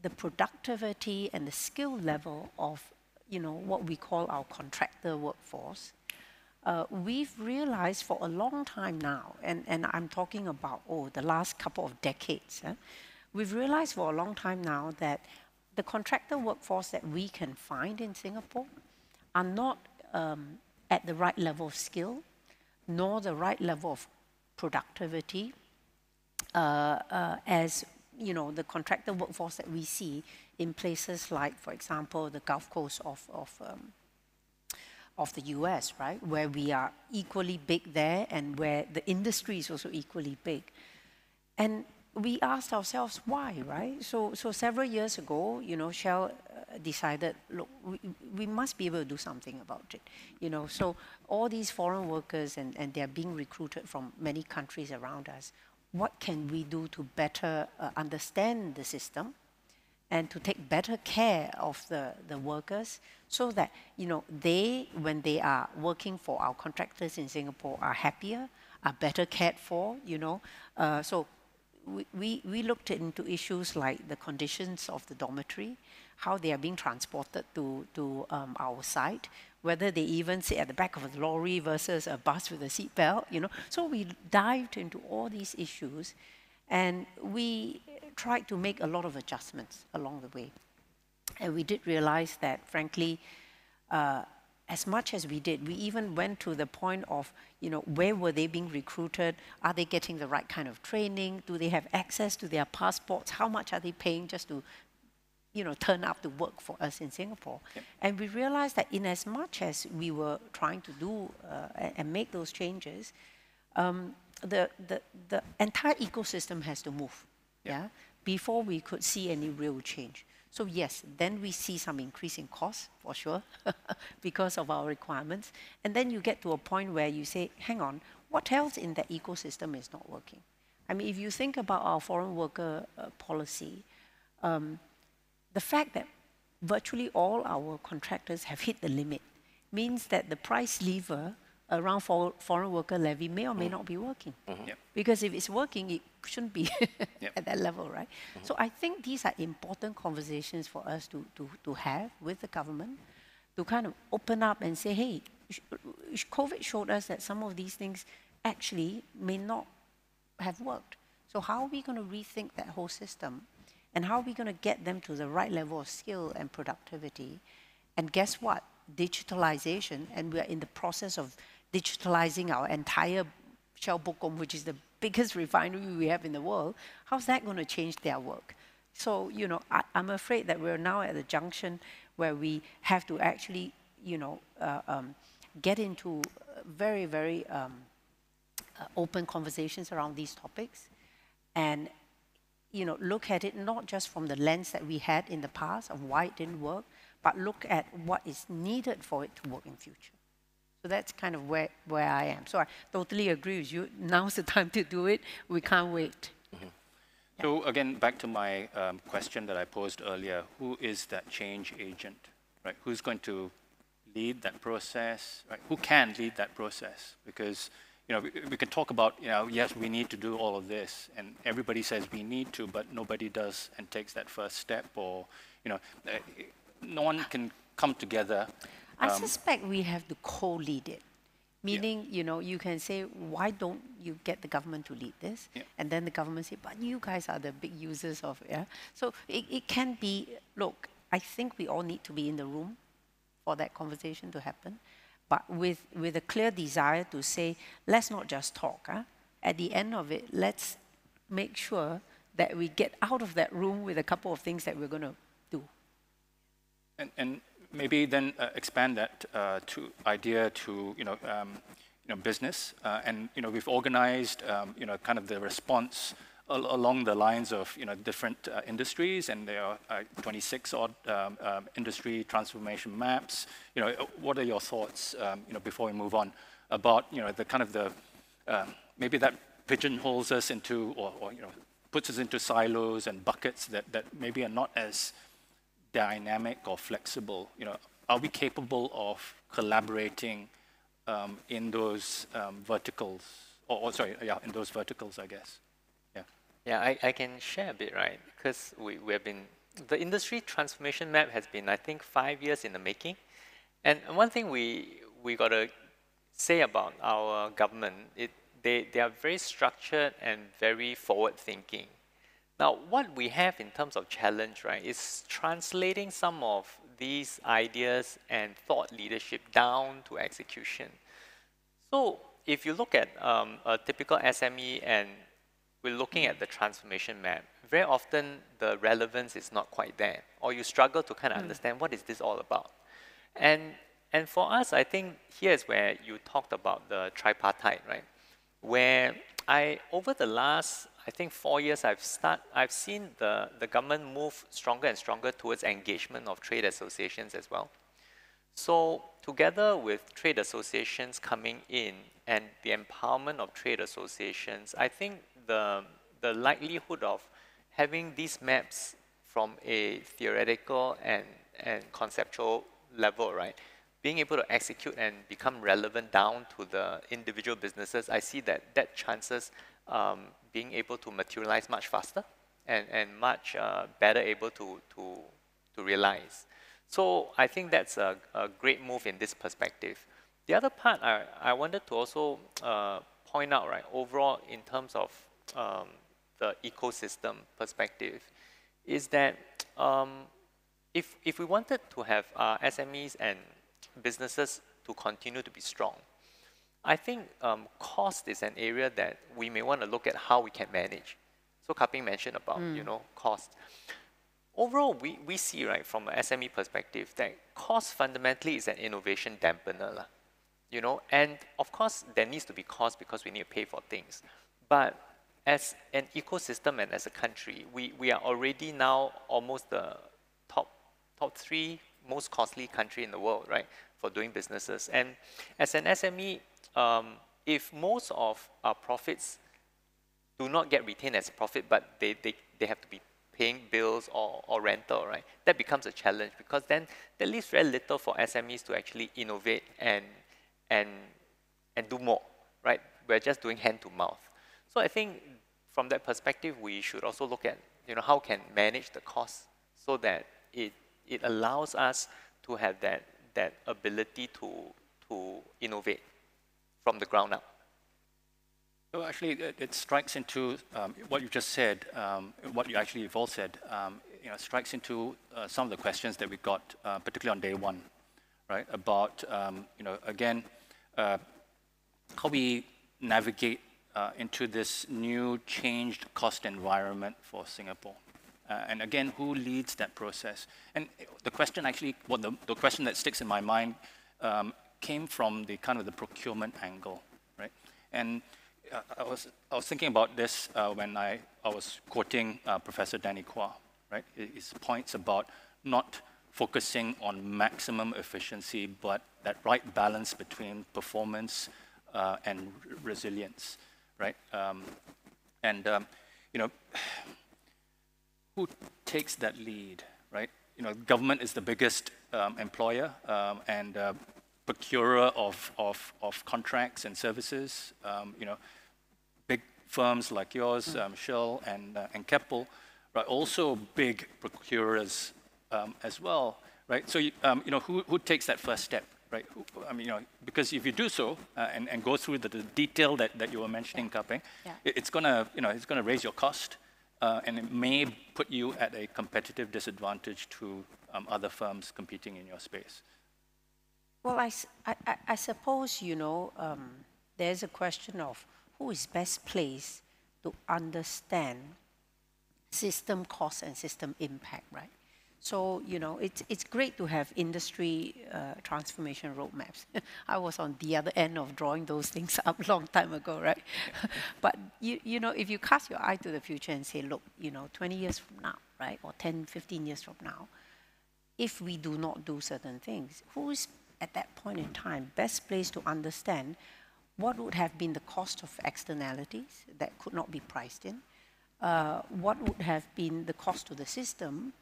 Speaker 2: the productivity and the skill level of, you know, what we call our contractor workforce, uh, we've realized for a long time now, and, and I'm talking about, oh, the last couple of decades, eh, we've realized for a long time now that the contractor workforce that we can find in Singapore are not um, at the right level of skill, nor the right level of productivity uh, uh, as you know the contractor workforce that we see in places like, for example, the Gulf Coast of, of um, of the US, right? Where we are equally big there and where the industry is also equally big. And we asked ourselves why, right? So, so several years ago, you know, Shell uh, decided, look, we, we must be able to do something about it. You know, so all these foreign workers and, and they're being recruited from many countries around us. What can we do to better uh, understand the system and to take better care of the, the workers so that you know they when they are working for our contractors in Singapore are happier are better cared for you know? Uh, so we, we, looked into issues like the conditions of the dormitory how they are being transported to, to um, our site whether they even sit at the back of a lorry versus a bus with a seatbelt you know so we dived into all these issues and we tried to make a lot of adjustments along the way. And we did realize that, frankly, uh, as much as we did, we even went to the point of, you know, where were they being recruited? Are they getting the right kind of training? Do they have access to their passports? How much are they paying just to, you know, turn up to work for us in Singapore?
Speaker 1: Yep.
Speaker 2: And we realized that in as much as we were trying to do uh, and make those changes, um, the, the, the entire ecosystem has to move, yeah, before we could see any real change. So yes, then we see some increase in costs for sure because of our requirements. And then you get to a point where you say, hang on, what else in that ecosystem is not working? I mean, if you think about our foreign worker uh, policy, um, the fact that virtually all our contractors have hit the limit means that the price lever around for foreign worker levy may or may not be working. Mm-hmm.
Speaker 1: Yep.
Speaker 2: Because if it's working, it shouldn't be
Speaker 1: Yep.
Speaker 2: at that level, right? Mm-hmm. So I think these are important conversations for us to, to, to have with the government to kind of open up and say, hey, sh- sh- COVID showed us that some of these things actually may not have worked. So how are we going to rethink that whole system? And how are we going to get them to the right level of skill and productivity? And guess what? Digitalization, and we're in the process of digitalizing our entire Shell Bukom, which is the biggest refinery we have in the world. How's that going to change their work? So, you know, I, I'm afraid that we're now at the junction where we have to actually, you know, uh, um, get into very, very um, uh, open conversations around these topics and you know look at it not just from the lens that we had in the past of why it didn't work but look at what is needed for it to work in future. So that's kind of where, where i am. So i totally agree with you. Now's the time to do it. We can't wait.
Speaker 1: So again, back to my um, question that I posed earlier, who is that change agent, right? Who's going to lead that process, right? Who can lead that process? Because, you know, we, we can talk about, you know, yes, we need to do all of this, and everybody says we need to, but nobody does and takes that first step, or, you know, eh, no one can come together.
Speaker 2: i
Speaker 1: um,
Speaker 2: suspect we have to co-lead it meaning you know you can say why don't you get the government to lead this
Speaker 1: Yeah.
Speaker 2: and then the government say but you guys are the big users of yeah so it, it can be look i think we all need to be in the room for that conversation to happen but with with a clear desire to say let's not just talk huh? at the end of it let's make sure that we get out of that room with a couple of things that we're going to do
Speaker 1: And, and maybe then uh, expand that uh, to idea to you know um, you know business uh, and you know we've organized um, you know kind of the response al- along the lines of you know different uh, industries and there are uh, 26 odd um, um, industry transformation maps you know what are your thoughts um, you know before we move on about you know the kind of the um, maybe that pigeonholes us into or, or you know puts us into silos and buckets that, that maybe are not as dynamic or flexible? You know, are we capable of collaborating um, in those um, verticals? Or, or sorry, yeah, in those verticals, I guess. Yeah.
Speaker 4: I, I can share a bit, right? Because we, we have been, the industry transformation map has been, I think, five years in the making. And one thing we, we got to say about our government, it, they, they are very structured and very forward thinking. Now, what we have in terms of challenge, right, is translating some of these ideas and thought leadership down to execution. So, if you look at um, a typical SME and we're looking at the transformation map, very often the relevance is not quite there, or you struggle to kind of hmm. understand what is this all about. And and for us, I think here is where you talked about the tripartite, right? Where I over the last I think four years I've start I've seen the, the government move stronger and stronger towards engagement of trade associations as well. So together with trade associations coming in and the empowerment of trade associations, I think the, the likelihood of having these maps from a theoretical and, and conceptual level, right, being able to execute and become relevant down to the individual businesses, I see that that chances um, being able to materialize much faster and, and much uh, better able to, to, to realize. So I think that's a, a great move in this perspective. The other part I, I wanted to also uh, point out, right, overall in terms of um, the ecosystem perspective, is that um, if, if we wanted to have uh, SMEs and businesses to continue to be strong. I think um, cost is an area that we may want to look at how we can manage. So Kah Peng mentioned about, you know, cost. Overall, we, we see, right, from an SME perspective, that cost fundamentally is an innovation dampener. lah. You know, and of course, there needs to be cost because we need to pay for things. But as an ecosystem and as a country, we, we are already now almost the top, top three most costly country in the world, right, for doing businesses. And as an SME, um, if most of our profits do not get retained as profit, but they, they, they have to be paying bills or, or rental, right? That becomes a challenge because then there leaves very little for SMEs to actually innovate and, and, and do more, right? We're just doing hand to mouth. So I think from that perspective, we should also look at, you know, how can manage the cost so that it, it allows us to have that, that ability to, to innovate from the ground up.
Speaker 1: So actually, it, it strikes into um, what you just said, um, what you actually have all said, um, you know, strikes into uh, some of the questions that we got, uh, particularly on day one, right? About, um, you know, again, how we navigate uh, into this new changed cost environment for Singapore. Uh, and again, who leads that process? And the question actually, well, the, the question that sticks in my mind um, came from the kind of the procurement angle, right? And uh, I was I was thinking about this uh, when I, I was quoting uh, Professor Danny Quah, right? His points about not focusing on maximum efficiency, but that right balance between performance uh, and resilience, right? Um, and um, you know, who takes that lead, right? You know, government is the biggest um, employer um, and uh, procurer of, of, of contracts and services. Um, you know, big firms like yours, um, Shell and, uh, and Keppel, right, also big procurers um, as well, right? So, you, um, you know, who, who takes that first step, right? Who, I mean, you know, because if you do so uh, and, and go through the, the detail that, that you were mentioning, Kah Peng,
Speaker 2: Yeah.
Speaker 1: it, it's gonna, you know, it's gonna raise your cost, uh, and it may put you at a competitive disadvantage to um, other firms competing in your space.
Speaker 2: Well, I I suppose, you know, um, there's a question of who is best placed to understand system cost and system impact, right? So, you know, it's, it's great to have industry uh, transformation roadmaps. I was on the other end of drawing those things up a long time ago, right? but, you, you know, if you cast your eye to the future and say, look, you know, 20 years from now, right, or 10, 15 years from now, if we do not do certain things, who is at that point in time best placed to understand what would have been the cost of externalities that could not be priced in? Uh, what would have been the cost to the system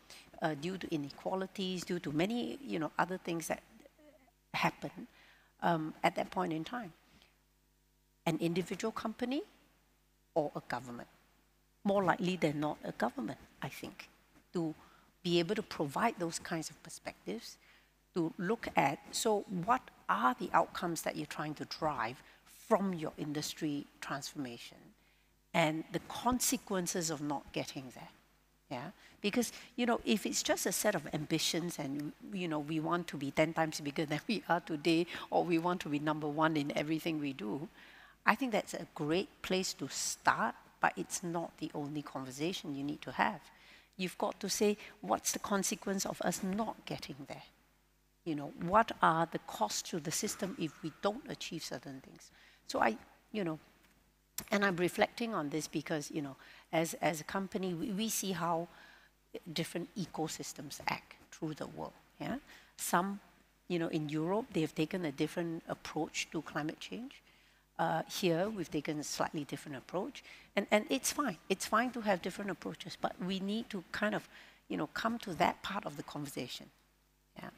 Speaker 2: uh, due to inequalities, due to many you know other things that happen um, at that point in time? An individual company or a government? More likely than not, a government, I think, to be able to provide those kinds of perspectives to look at so what are the outcomes that you're trying to drive from your industry transformation and the consequences of not getting there yeah? Because you know if it's just a set of ambitions and you know we want to be 10 times bigger than we are today or we want to be number one in everything we do i think that's a great place to start but it's not the only conversation you need to have. You've got to say what's the consequence of us not getting there? You know what are the costs to the system if we don't achieve certain things? So i you know and i'm reflecting on this because you know as as a company we, we see how different ecosystems act through the world yeah? Some you know in europe they've taken a different approach to climate change. Uh, here we've taken a slightly different approach. And and it's fine. It's fine to have different approaches but we need to kind of you know come to that part of the conversation yeah?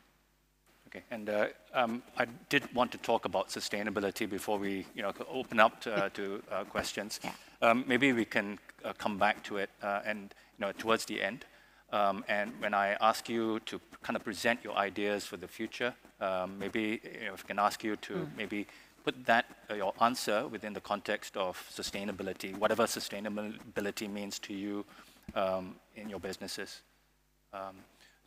Speaker 1: Okay, and uh, um, I did want to talk about sustainability before we, you know, open up to, uh, to uh, questions.
Speaker 2: Yeah.
Speaker 1: Um, maybe we can come back to it, uh, and you know, towards the end. Um, and when I ask you to kind of present your ideas for the future, um, maybe you know, if I can ask you to maybe put that uh, your answer within the context of sustainability, whatever sustainability means to you um, in your businesses. Um,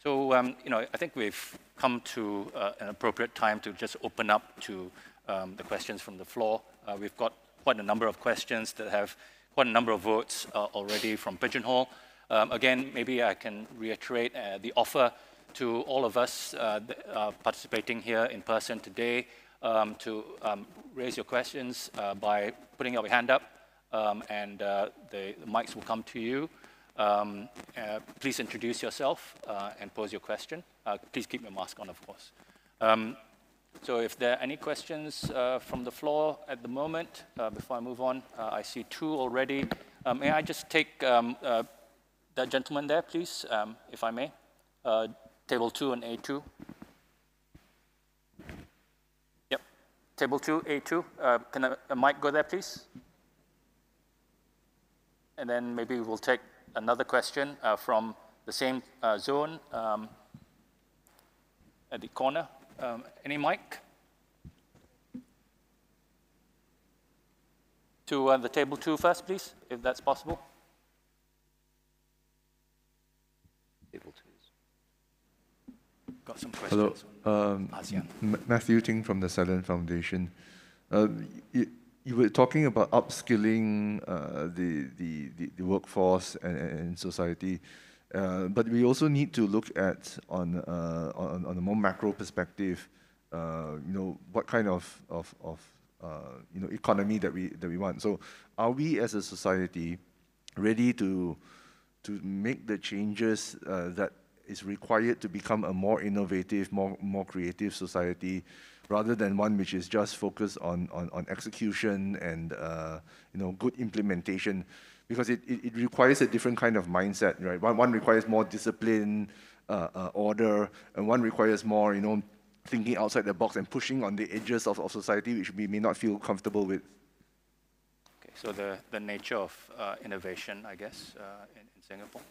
Speaker 1: So, um, you know, I think we've come to uh, an appropriate time to just open up to um, the questions from the floor. Uh, we've got quite a number of questions that have quite a number of votes uh, already from Pigeonhole. Um, again, maybe I can reiterate uh, the offer to all of us uh, participating here in person today um, to um, raise your questions by putting your hand up, um, and the, the, mics will come to you. Um, please introduce yourself and pose your question. Please keep your mask on, of course. Um, so if there are any questions uh, from the floor at the moment, uh, before I move on, uh, I see two already. may I just take um, that gentleman there, please, um, if I may? table two and A2. Yep, table two, A2. can a, mic go there, please? And then maybe we'll take another question uh, from the same uh, zone um, at the corner. Um, any mic? To uh, the table two first, please, if that's possible.
Speaker 3: Table two.
Speaker 1: Got some questions.
Speaker 5: Hello, um, Matthew Ting from the Silent Foundation. Uh, you were talking about upskilling uh, the, the, the, the, workforce and, and society, uh, but we also need to look at on, uh, on, on a more macro perspective, uh, you know, what kind of, of, of uh, you know, economy that we, that we want. So are we as a society ready to, to make the changes uh, that is required to become a more innovative, more, more creative society rather than one which is just focused on, on, on execution and uh, you know, good implementation because it, it, it, requires a different kind of mindset, right? One, one requires more discipline, uh, uh, order, and one requires more, you know, thinking outside the box and pushing on the edges of, of society, which we may not feel comfortable with.
Speaker 1: Okay, so the, the nature of uh, innovation, I guess, uh, in, in Singapore.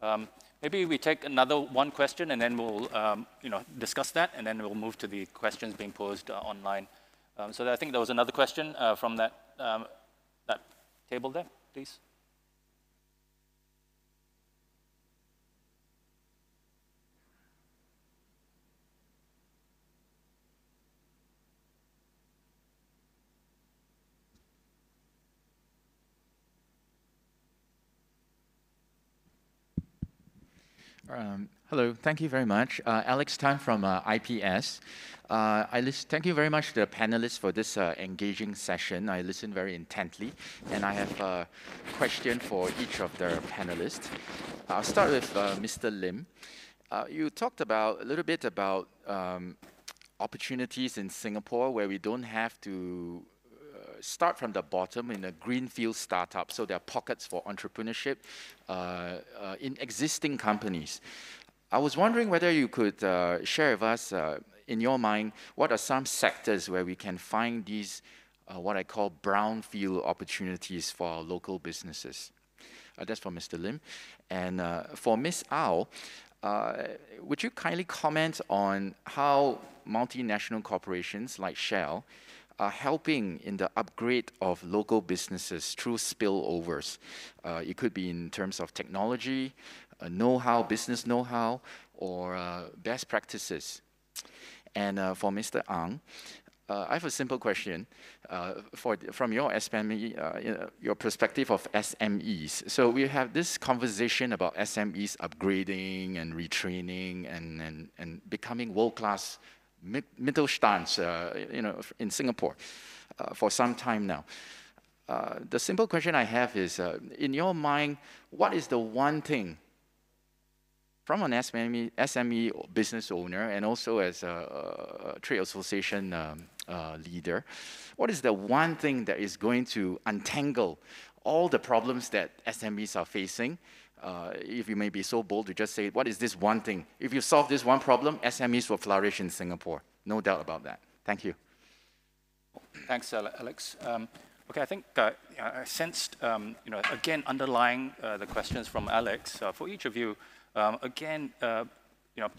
Speaker 1: Um, maybe we take another one question and then we'll um, you know, discuss that and then we'll move to the questions being posed uh, online. Um, so I think there was another question uh, from that, um, that table there, please.
Speaker 6: Um, hello, thank you very much. Uh, Alex Tan from uh, IPS. Uh, I list, thank you very much to the panelists for this uh, engaging session. I listened very intently, and I have a question for each of the panelists. I'll start with uh, Mr. Lim. Uh, you talked about a little bit about um, opportunities in Singapore where we don't have to start from the bottom in a greenfield startup. So there are pockets for entrepreneurship uh, uh, in existing companies. I was wondering whether you could uh, share with us, uh, in your mind, what are some sectors where we can find these, uh, what I call brownfield opportunities for our local businesses. Uh, that's for Mr. Lim. And for Ms. Au, would you kindly comment on how multinational corporations like Shell are helping in the upgrade of local businesses through spillovers. Uh, it could be in terms of technology, uh, know-how, business know-how, or uh, best practices. And uh, for Mr. Ang, uh, I have a simple question uh, for, from your SME, your perspective of SMEs. So we have this conversation about SMEs upgrading and retraining and, and, and becoming world-class Mittelstand, uh, you know, in Singapore uh, for some time now. Uh, the simple question I have is, uh, in your mind, what is the one thing from an SME, SME business owner and also as a, a trade association um, uh, leader, what is the one thing that is going to untangle all the problems that SMEs are facing uh, if you may be so bold to just say, what is this one thing? If you solve this one problem, SMEs will flourish in Singapore. No doubt about that. Thank you.
Speaker 1: Thanks, Alex. Um, okay, I think uh, I sensed, um, you know, again, underlying uh, the questions from Alex, uh, for each of you, um, again, uh, you know,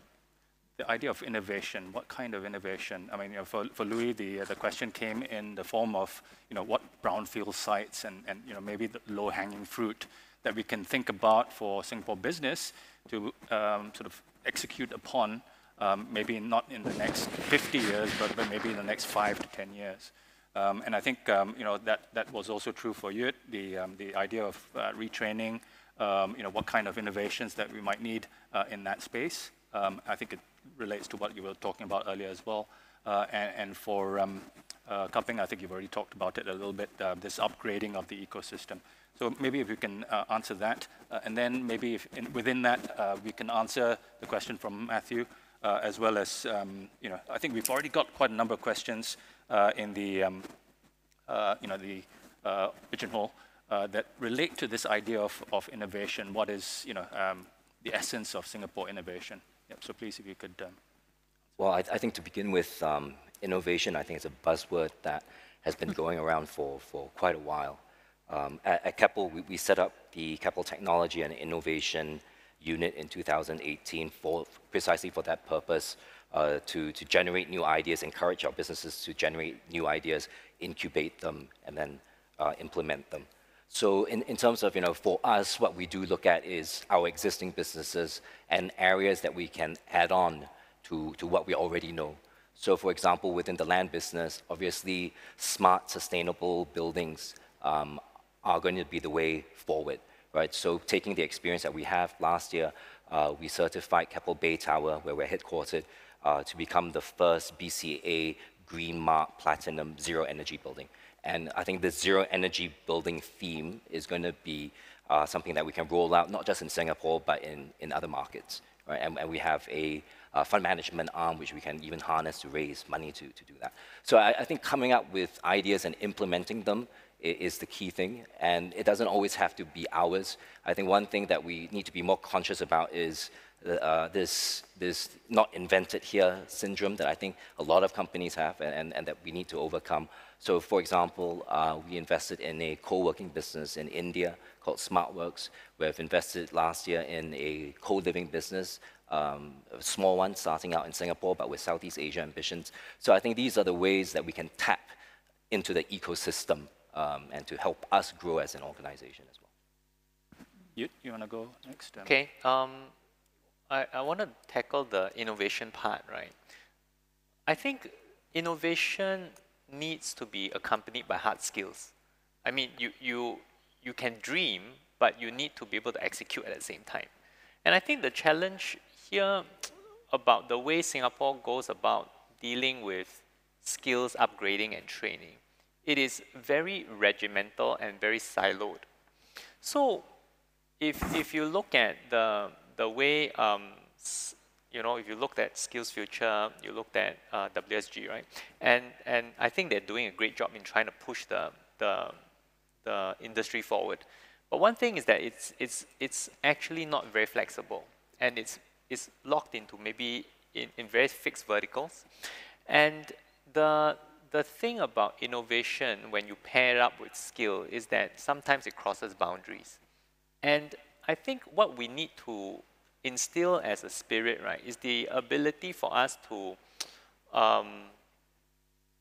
Speaker 1: the idea of innovation, what kind of innovation? I mean, you know, for, for Louis, the, the question came in the form of, you know, what brownfield sites and, and you know, maybe the low-hanging fruit that we can think about for Singapore business to um, sort of execute upon, um, maybe not in the next 50 years, but, but maybe in the next five to 10 years. Um, and I think um, you know that that was also true for you. The um, the idea of uh, retraining, um, you know, what kind of innovations that we might need uh, in that space. I think it relates to what you were talking about earlier as well. Uh, and, and, for um, uh, Kah Peng, I think you've already talked about it a little bit. Uh, this upgrading of the ecosystem. So maybe if you can uh, answer that, uh, and then maybe in, within that we can answer the question from Matthew. as well as, you know, I think we've already got quite a number of questions uh, in the, um, uh, you know, the uh, pigeonhole that relate to this idea of, of innovation. What is, you know, um, the essence of Singapore innovation? Yep, so please, if you could. Um,
Speaker 3: well, I, I, think to begin with, um, innovation, I think it's a buzzword that has been going around for, for quite a while. Um, at, at Keppel, we, we, set up the Keppel Technology and Innovation Unit in 2018 for precisely for that purpose, uh, to, to generate new ideas, encourage our businesses to generate new ideas, incubate them, and then uh, implement them. So in, in terms of, you know, for us, what we do look at is our existing businesses and areas that we can add on to, to what we already know. So for example, within the land business, obviously smart, sustainable buildings um, are going to be the way forward, right? So taking the experience that we have last year, uh, we certified Keppel Bay Tower, where we're headquartered, uh, to become the first BCA Green Mark Platinum Zero Energy building. And I think the zero energy building theme is going to be uh, something that we can roll out not just in Singapore but in, in other markets. Right? And, and we have a uh, fund management arm which we can even harness to raise money to, to do that. So I, I think coming up with ideas and implementing them is the key thing, and it doesn't always have to be ours. I think one thing that we need to be more conscious about is uh, this, this not invented here syndrome that I think a lot of companies have and, and, and that we need to overcome. So for example, uh, we invested in a co-working business in India called SmartWorks. We've invested last year in a co-living business, um, a small one starting out in Singapore, but with Southeast Asia ambitions. So I think these are the ways that we can tap into the ecosystem um, and to help us grow as an organization as well.
Speaker 1: You, you want to go next?
Speaker 4: Um, okay. Um, I, I want to tackle the innovation part, right? I think innovation needs to be accompanied by hard skills. I mean, you, you, you can dream, but you need to be able to execute at the same time. And I think the challenge here about the way Singapore goes about dealing with skills upgrading and training, it is very regimental and very siloed. So if, if you look at the, the way, um, you know, if you looked at Skills Future, you looked at uh, WSG, right? And, and I think they're doing a great job in trying to push the, the, the industry forward. But one thing is that it's, it's, it's actually not very flexible and it's, it's locked into maybe in, in very fixed verticals. And the, the thing about innovation when you pair up with skill is that sometimes it crosses boundaries. And I think what we need to instill as a spirit, right, is the ability for us to um,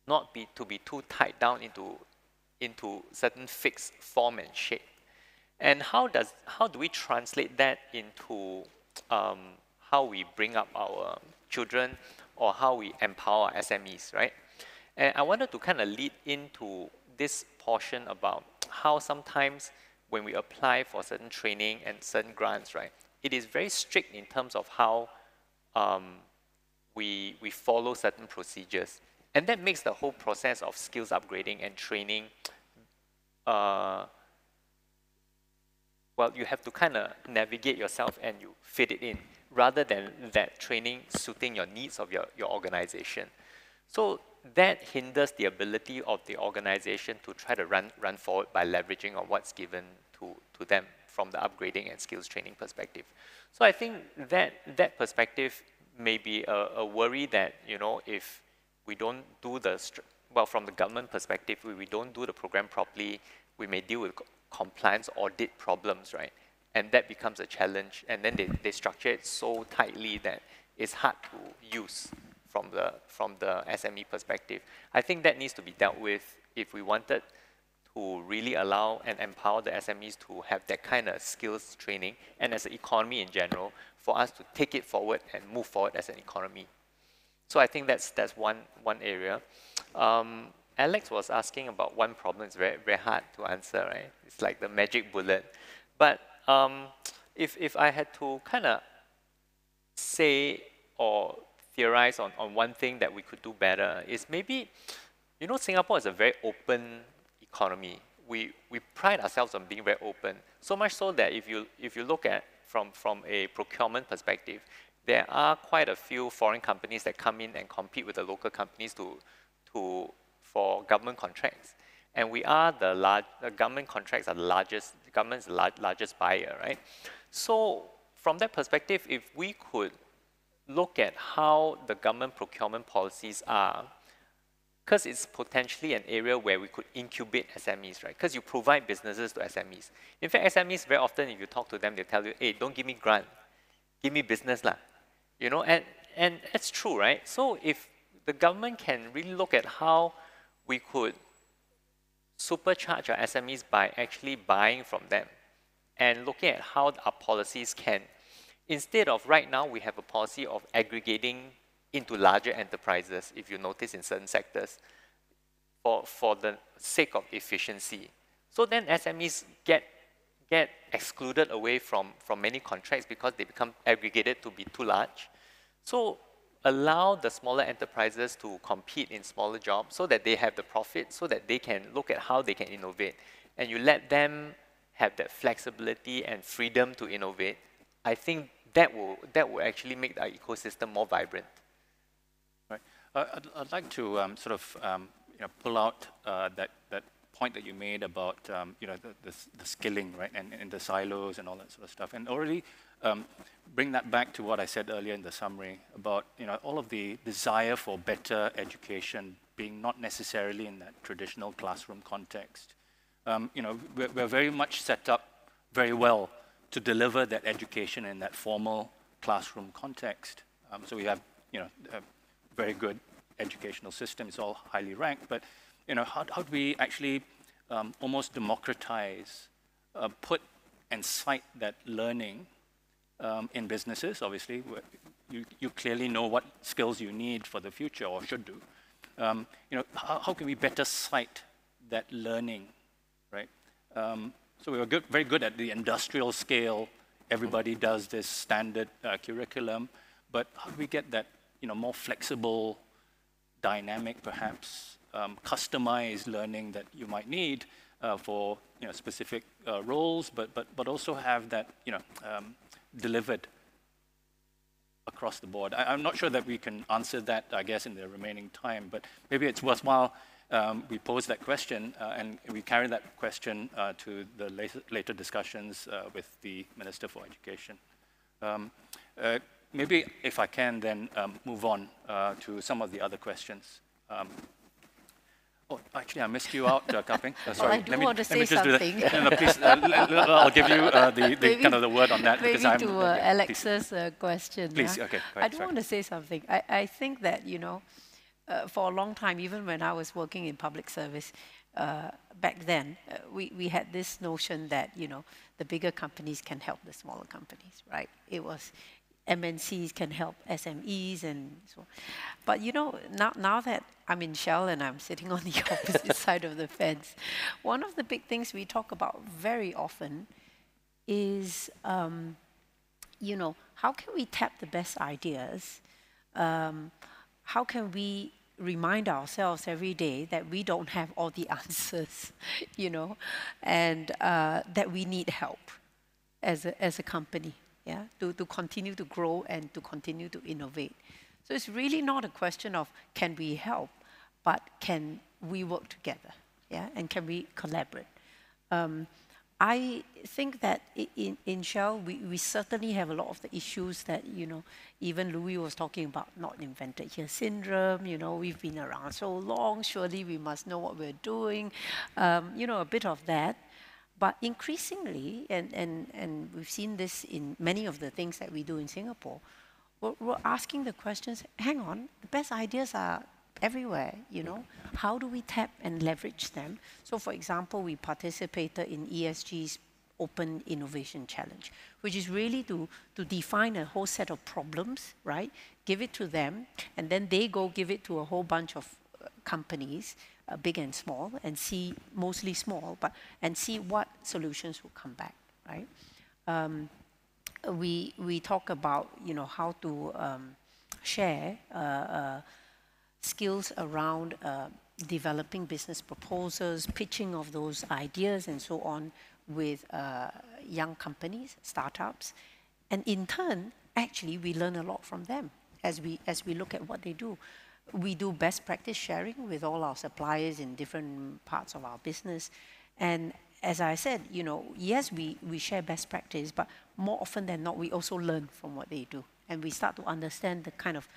Speaker 4: not be to be too tied down into into certain fixed form and shape. And how does how do we translate that into um, how we bring up our children or how we empower SMEs, right? And I wanted to kind of lead into this portion about how sometimes when we apply for certain training and certain grants, right, it is very strict in terms of how um, we, we follow certain procedures. And that makes the whole process of skills upgrading and training, uh, well, you have to kind of navigate yourself and you fit it in rather than that training suiting your needs of your, your organization. So that hinders the ability of the organization to try to run, run forward by leveraging on what's given to, to them from the upgrading and skills training perspective. So I think that, that perspective may be a, a worry that, you know, if we don't do the, well, from the government perspective, if we don't do the program properly, we may deal with compliance audit problems, right? And that becomes a challenge. And then they, they structure it so tightly that it's hard to use from the, from the SME perspective. I think that needs to be dealt with if we wanted to really allow and empower the SMEs to have that kind of skills training and as an economy in general for us to take it forward and move forward as an economy. So I think that's, that's one, one area. Um, Alex was asking about one problem. It's very, very hard to answer, right? It's like the magic bullet. But um, if, if I had to kind of say or theorize on, on one thing that we could do better is maybe, you know, Singapore is a very open economy. We, we pride ourselves on being very open, so much so that if you, if you look at from, from a procurement perspective, there are quite a few foreign companies that come in and compete with the local companies to, to, for government contracts. And we are the large, the government contracts are the largest, the government's largest buyer, right? So from that perspective, if we could look at how the government procurement policies are, because it's potentially an area where we could incubate SMEs, right? Because you provide businesses to SMEs. In fact, SMEs very often, if you talk to them, they tell you, hey, don't give me grant, give me business lah. You know, and, and it's true, right? So if the government can really look at how we could supercharge our SMEs by actually buying from them and looking at how our policies can, instead of right now, we have a policy of aggregating into larger enterprises, if you notice in certain sectors, for, for the sake of efficiency. So then SMEs get, get excluded away from, from many contracts because they become aggregated to be too large. So allow the smaller enterprises to compete in smaller jobs so that they have the profit, so that they can look at how they can innovate. And you let them have that flexibility and freedom to innovate. I think that will, that will actually make our ecosystem more vibrant.
Speaker 1: Right. Uh, I'd, I'd, like to um, sort of um, you know, pull out uh, that, that point that you made about um, you know, the, the, the, skilling, right, and, and the silos and all that sort of stuff. And already um, bring that back to what I said earlier in the summary about you know, all of the desire for better education being not necessarily in that traditional classroom context. Um, you know, we're, we're, very much set up very well to deliver that education in that formal classroom context. Um, so we have, you know, a very good educational system. It's all highly ranked, but you know, how, how do we actually um, almost democratize, uh, put and cite that learning um, in businesses, obviously. You, you clearly know what skills you need for the future or should do. Um, you know, how, how, can we better cite that learning, right? Um, so we were good, very good at the industrial scale. Everybody does this standard uh, curriculum, but how do we get that, you know, more flexible, dynamic, perhaps um, customized learning that you might need uh, for you know, specific uh, roles, but, but, but also have that you know, um, delivered across the board? I, am not sure that we can answer that, I guess, in the remaining time, but maybe it's worthwhile um, we pose that question uh, and we carry that question uh, to the later, later discussions uh, with the Minister for Education. Um, uh, maybe if I can then um, move on uh, to some of the other questions. Oh, actually, I missed you out, uh, Kah Peng. Uh, sorry.
Speaker 2: Well, I do
Speaker 1: let me,
Speaker 2: want to say something.
Speaker 1: no, no, please, uh, I'll give you uh, the, the kind of the word on that.
Speaker 2: Maybe
Speaker 1: because I'm,
Speaker 2: to uh, Alex's uh, question.
Speaker 1: Please, okay.
Speaker 2: I do want to say something. I, I think that, you know, uh, for a long time, even when I was working in public service, uh, back then, uh, we, we had this notion that, you know, the bigger companies can help the smaller companies, right? It was, MNCs can help SMEs and so on. But you know, now, now that I'm in Shell and I'm sitting on the opposite side of the fence, one of the big things we talk about very often is, um, you know, how can we tap the best ideas? Um, how can we remind ourselves every day that we don't have all the answers, you know, and uh, that we need help as a, as a company yeah, to, to continue to grow and to continue to innovate. So it's really not a question of can we help, but can we work together, yeah, and can we collaborate. Um, I think that in, in Shell, we, we certainly have a lot of the issues that, you know, even Louis was talking about, not invented here syndrome, you know, we've been around so long, surely we must know what we're doing, um, you know, a bit of that. But increasingly, and, and, and we've seen this in many of the things that we do in Singapore, we're, we're asking the questions, hang on, the best ideas are everywhere, you know. How do we tap and leverage them? So for example, we participated in ESG's Open Innovation Challenge, which is really to, to define a whole set of problems, right? Give it to them, and then they go give it to a whole bunch of uh, companies, uh, big and small, and see, mostly small, but, and see what solutions will come back, right? Um, we, we talk about, you know, how to um, share uh, uh, skills around uh, developing business proposals, pitching of those ideas and so on with uh, young companies, startups. And in turn, actually, we learn a lot from them as we, as we look at what they do. We do best practice sharing with all our suppliers in different parts of our business. And as I said, you know, yes, we, we share best practice, but more often than not, we also learn from what they do. And we start to understand the kind of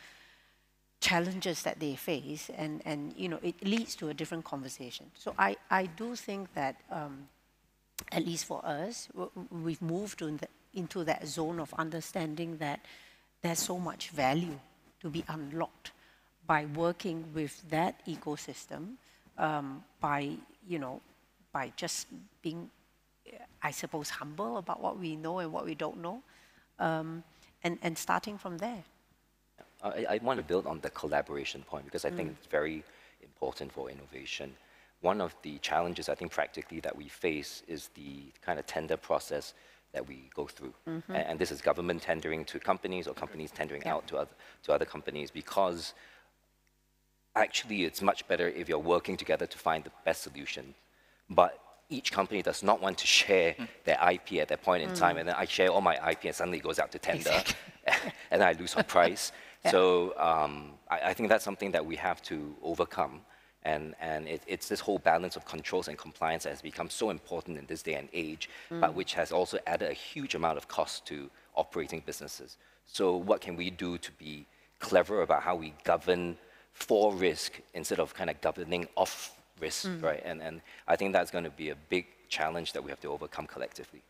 Speaker 2: challenges that they face, and, and you know, it leads to a different conversation. So I, I do think that, um, at least for us, we've moved the, into that zone of understanding that there's so much value to be unlocked by working with that ecosystem, um, by, you know, by just being, I suppose, humble about what we know and what we don't know, um, and, and starting from there.
Speaker 3: I, I want to build on the collaboration point because I mm. think it's very important for innovation. One of the challenges I think practically that we face is the kind of tender process that we go through. Mm -hmm. and, and, this is government tendering to companies or companies tendering yeah. out to other, to other companies because actually it's much better if you're working together to find the best solution. But each company does not want to share mm. their IP at that point in mm. time, and then I share all my IP and suddenly it goes out to tender, exactly. and I lose on price. Yeah. So um, I, I, think that's something that we have to overcome. And, and it, it's this whole balance of controls and compliance that has become so important in this day and age, mm. but which has also added a huge amount of cost to operating businesses. So what can we do to be clever about how we govern for risk instead of kind of governing off risk, mm. right? And, and I think that's going to be a big challenge that we have to overcome collectively.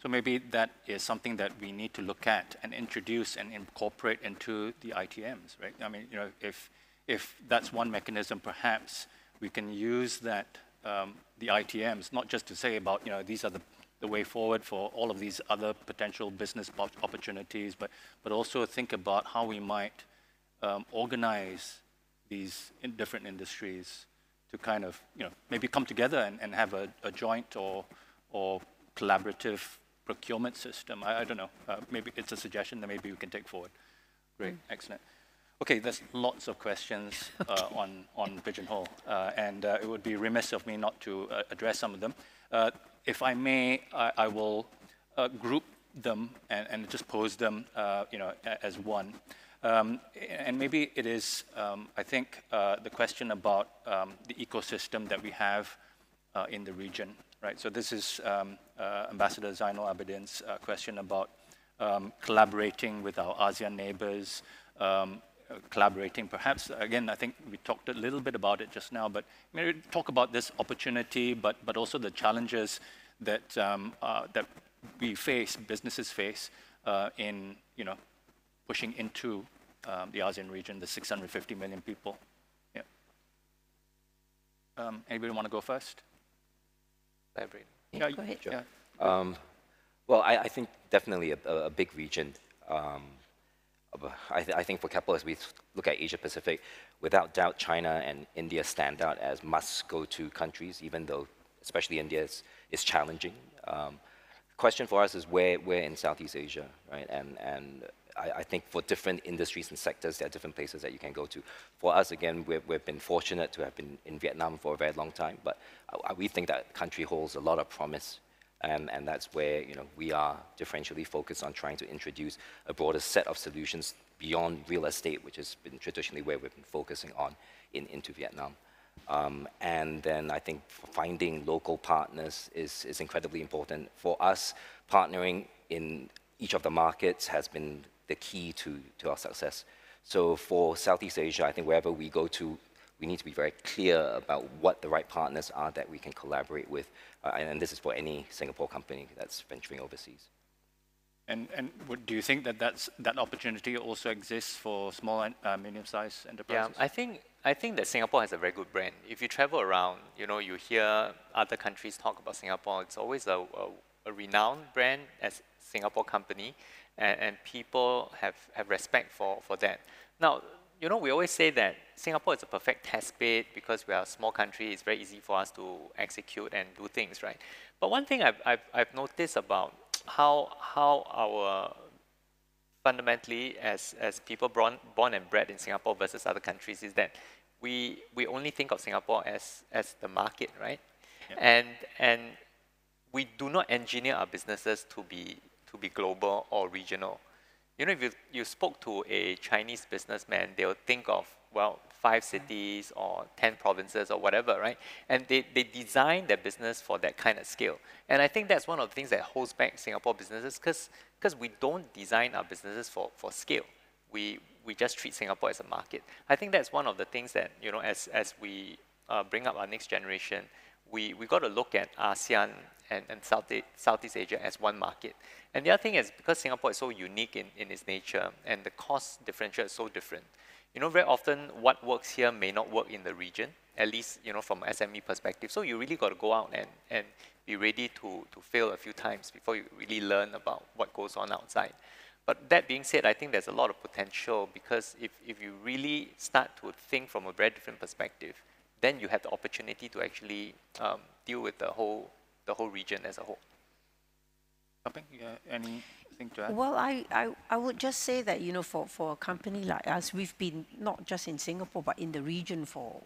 Speaker 1: So maybe that is something that we need to look at and introduce and incorporate into the ITMs, right? I mean, you know, if, if that's one mechanism, perhaps we can use that, um, the ITMs, not just to say about, you know, these are the, the way forward for all of these other potential business opportunities, but, but also think about how we might um, organize these in different industries to kind of, you know, maybe come together and, and have a, a joint or, or collaborative procurement system. I, I don't know. Uh, maybe it's a suggestion that maybe we can take forward. Great, mm. excellent. Okay, there's lots of questions uh, on, on Pigeonhole, uh, and uh, it would be remiss of me not to uh, address some of them. Uh, if I may, I, I will group them and, and, just pose them, you know, as one. Um, and maybe it is, um, I think, the question about um, the ecosystem that we have in the region right? So this is um, uh, Ambassador Zainal Abidin's uh, question about um, collaborating with our ASEAN neighbors, um, uh, collaborating perhaps, again, I think we talked a little bit about it just now, but maybe talk about this opportunity, but, but also the challenges that, uh, that we face, businesses face uh, in, you know, pushing into um, the ASEAN region, the 650 million people. Yeah. Um, anybody want to go first?
Speaker 2: Library. Yeah, go ahead.
Speaker 3: Yeah. Um, well, I, I, think definitely a, a big region. Um, I, th I, think for Keppel, as we look at Asia Pacific, without doubt, China and India stand out as must-go-to countries, even though, especially India, is, is challenging. Um, question for us is where, where in Southeast Asia, right? And, and I, I, think for different industries and sectors, there are different places that you can go to. For us, again, we've, we've been fortunate to have been in Vietnam for a very long time, but we think that country holds a lot of promise. Um, and that's where you know, we are differentially focused on trying to introduce a broader set of solutions beyond real estate, which has been traditionally where we've been focusing on in, into Vietnam. Um, and then I think finding local partners is, is incredibly important. For us, partnering in each of the markets has been the key to, to our success. So for Southeast Asia, I think wherever we go to, we need to be very clear about what the right partners are that we can collaborate with. Uh, and, and, this is for any Singapore company that's venturing overseas.
Speaker 1: And, and would, do you think that that's, that opportunity also exists for small and uh, medium-sized enterprises?
Speaker 4: Yeah,
Speaker 1: enterprises?
Speaker 4: I think I think that Singapore has a very good brand. If you travel around, you know, you hear other countries talk about Singapore. It's always a, a, a renowned brand as Singapore company, and, and people have, have respect for, for that. Now, you know, we always say that Singapore is a perfect test bed because we are a small country. It's very easy for us to execute and do things, right? But one thing I've, I've, I've noticed about how, how our fundamentally as, as people born, born and bred in Singapore versus other countries is that we, we only think of Singapore as, as the market, right?
Speaker 1: Yep.
Speaker 4: And, and we do not engineer our businesses to be, to be global or regional. You know, if you, you spoke to a Chinese businessman, they'll think of, well, five cities or 10 provinces or whatever, right? And they, they design their business for that kind of scale. And I think that's one of the things that holds back Singapore businesses because we don't design our businesses for, for scale. We, we just treat Singapore as a market. I think that's one of the things that, you know, as, as we uh, bring up our next generation, we, we got to look at ASEAN and, and South, Southeast Asia as one market. And the other thing is because Singapore is so unique in, in its nature and the cost differential is so different, you know, very often what works here may not work in the region, at least, you know, from SME perspective. So you really got to go out and, and be ready to, to fail a few times before you really learn about what goes on outside. But that being said, I think there's a lot of potential because if, if you really start to think from a very different perspective, then you have the opportunity to actually um, deal with the whole, the whole region as a whole.
Speaker 1: Something, yeah, anything to add?
Speaker 2: Well, I, I, I would just say that, you know, for, for a company like us, we've been not just in Singapore, but in the region for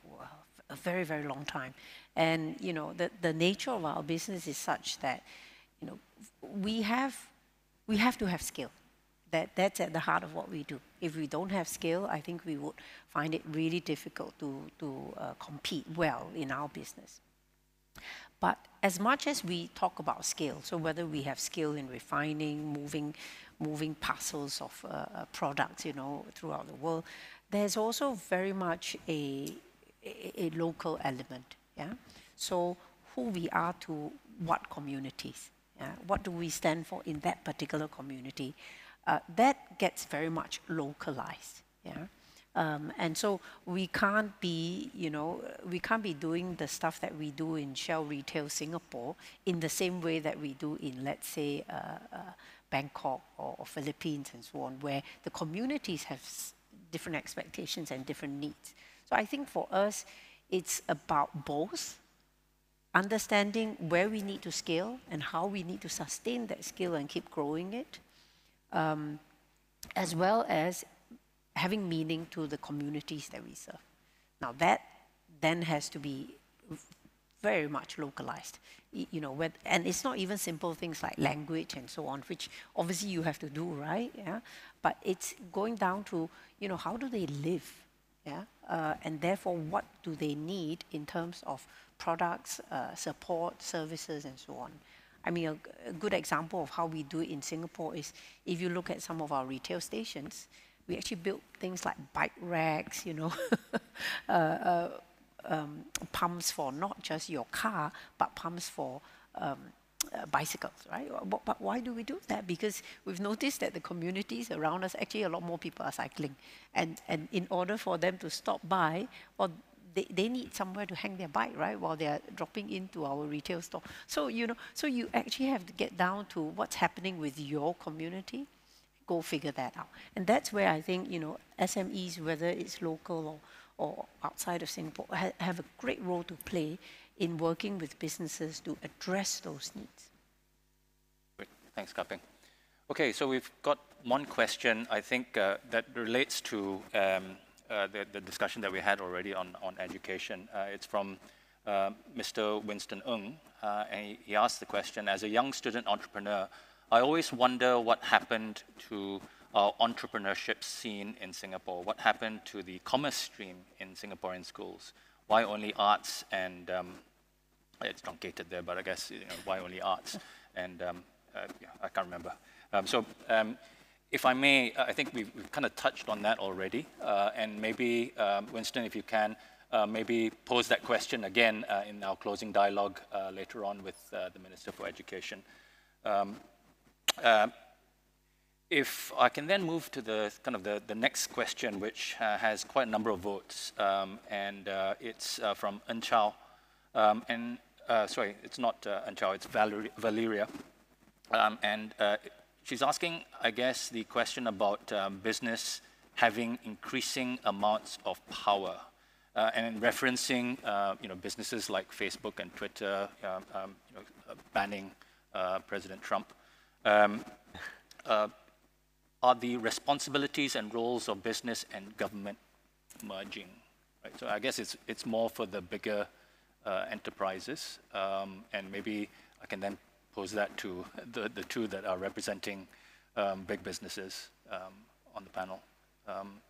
Speaker 2: a very, very long time. And, you know, the, the nature of our business is such that, you know, we have, we have to have skill. That, that's at the heart of what we do. If we don't have skill, I think we would find it really difficult to, to uh, compete well in our business. But as much as we talk about skill, so whether we have skill in refining, moving, moving parcels of uh, uh, products, you know, throughout the world, there's also very much a, a, a local element. Yeah. So who we are to what communities? Yeah? What do we stand for in that particular community? Uh, that gets very much localized. Yeah. Um, and so we can't be, you know, we can't be doing the stuff that we do in Shell Retail Singapore in the same way that we do in, let's say, uh, uh, Bangkok or, or, Philippines and so on, where the communities have different expectations and different needs. So I think for us, it's about both understanding where we need to scale and how we need to sustain that skill and keep growing it, um, as well as having meaning to the communities that we serve. Now that then has to be very much localized, you know, and it's not even simple things like language and so on, which obviously you have to do, right? Yeah, but it's going down to, you know, how do they live? Yeah, uh, and therefore, what do they need in terms of products, uh, support, services, and so on? I mean, a, a good example of how we do it in Singapore is if you look at some of our retail stations, we actually built things like bike racks, you know, uh, uh, um, pumps for not just your car, but pumps for um, uh, bicycles, right? But, but, why do we do that? Because we've noticed that the communities around us, actually a lot more people are cycling. And, and in order for them to stop by, well, they, they need somewhere to hang their bike, right, while they're dropping into our retail store. So, you know, so you actually have to get down to what's happening with your community go figure that out. And that's where I think, you know, SMEs, whether it's local or, or outside of Singapore, ha have a great role to play in working with businesses to address those needs.
Speaker 1: Great. Thanks, Kah Peng. Okay, so we've got one question, I think, uh, that relates to um, uh, the, the, discussion that we had already on, on education. Uh, it's from uh, Mr. Winston Ng, uh, and he, he asked the question, as a young student entrepreneur, I always wonder what happened to our entrepreneurship scene in Singapore. What happened to the commerce stream in Singaporean schools? Why only arts and um, it's truncated there, but I guess you know, why only arts? And um, uh, yeah, I can't remember. Um, so um, if I may, I think we've, we've, kind of touched on that already. Uh, and maybe, um, Winston, if you can, uh, maybe pose that question again uh, in our closing dialogue uh, later on with uh, the Minister for Education. Um, uh, if I can then move to the kind of the, the next question, which uh, has quite a number of votes, um, and uh, it's uh, from Enchao. Um, and uh, sorry, it's not uh, Enchao, it's Valerie, Valeria. Um, and uh, she's asking, I guess, the question about um, business having increasing amounts of power. Uh, and referencing, you know, businesses like Facebook and Twitter, um, um, you know, banning President Trump. Um, uh, are the responsibilities and roles of business and government merging? Right? So I guess it's it's more for the bigger uh, enterprises, um, and maybe I can then pose that to the, the two that are representing um, big businesses um, on the panel. Um,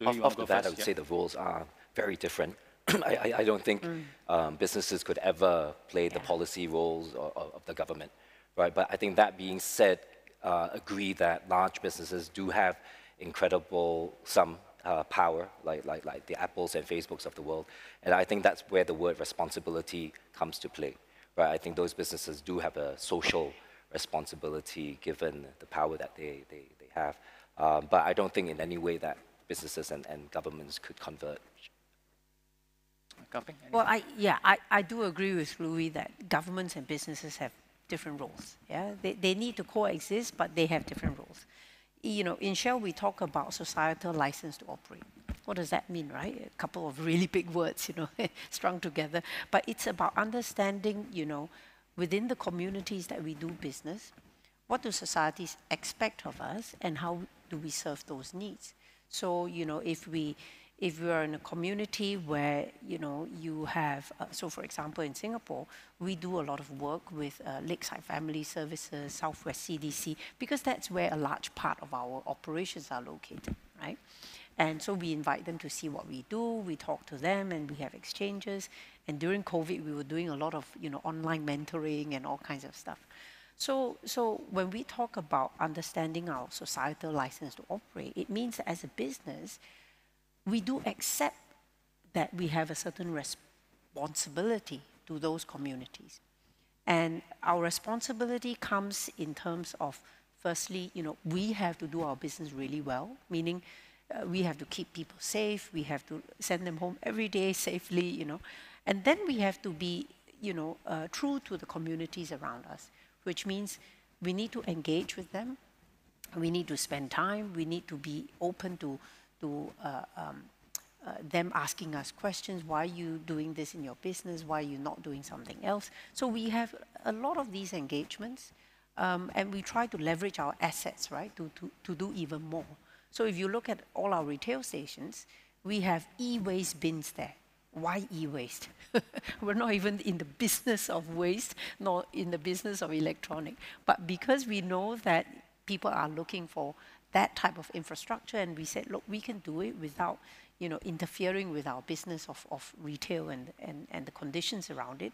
Speaker 1: do
Speaker 3: Off,
Speaker 1: you
Speaker 3: off
Speaker 1: go
Speaker 3: the
Speaker 1: first?
Speaker 3: I would
Speaker 1: Yeah.
Speaker 3: say the rules are very different. I, I, I don't think um, businesses could ever play the policy roles of, of of the government, right? But I think that being said, uh, agree that large businesses do have incredible some uh, power, like, like, like the Apples and Facebooks of the world. And I think that's where the word responsibility comes to play, right? I think those businesses do have a social responsibility given the power that they, they, they have. Um, but I don't think in any way that businesses and, and governments could converge.
Speaker 2: Well, I, yeah, I, I do agree with Louis that governments and businesses have different roles. Yeah, they, they need to coexist, but they have different roles. You know, in Shell, we talk about societal license to operate. What does that mean, right? A couple of really big words, you know, strung together. But it's about understanding, you know, within the communities that we do business, what do societies expect of us and how do we serve those needs? So, you know, if we if we are in a community where you know you have uh, so for example in Singapore we do a lot of work with uh, Lakeside Family Services, Southwest CDC because that's where a large part of our operations are located, right? And so we invite them to see what we do. We talk to them, and we have exchanges. And during COVID, we were doing a lot of you know online mentoring and all kinds of stuff. So, so when we talk about understanding our societal license to operate, it means that as a business, we do accept that we have a certain responsibility to those communities. And our responsibility comes in terms of, firstly, you know, we have to do our business really well, meaning uh, we have to keep people safe, we have to send them home every day safely, you know, and then we have to be, you know, uh, true to the communities around us, which means we need to engage with them, we need to spend time, we need to be open to, to uh, um, uh, them asking us questions why are you doing this in your business? Why are you not doing something else? So we have a lot of these engagements um, and we try to leverage our assets right to, to, to do even more. So if you look at all our retail stations we have e-waste bins there. Why e-waste? We're not even in the business of waste nor in the business of electronic. But because we know that people are looking for that type of infrastructure and we said look we can do it without you know interfering with our business of, of retail and, and, and the conditions around it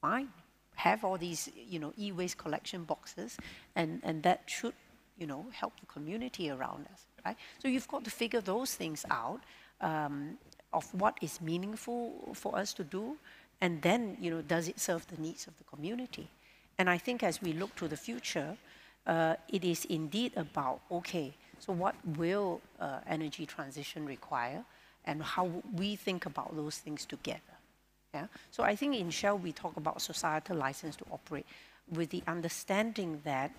Speaker 2: fine. Have all these you know e-waste collection boxes and, and that should you know help the community around us right? So you've got to figure those things out um, of what is meaningful for us to do and then you know does it serve the needs of the community? And i think as we look to the future uh, it is indeed about okay so what will uh, energy transition require and how we think about those things together yeah? So I think in Shell we talk about societal license to operate with the understanding that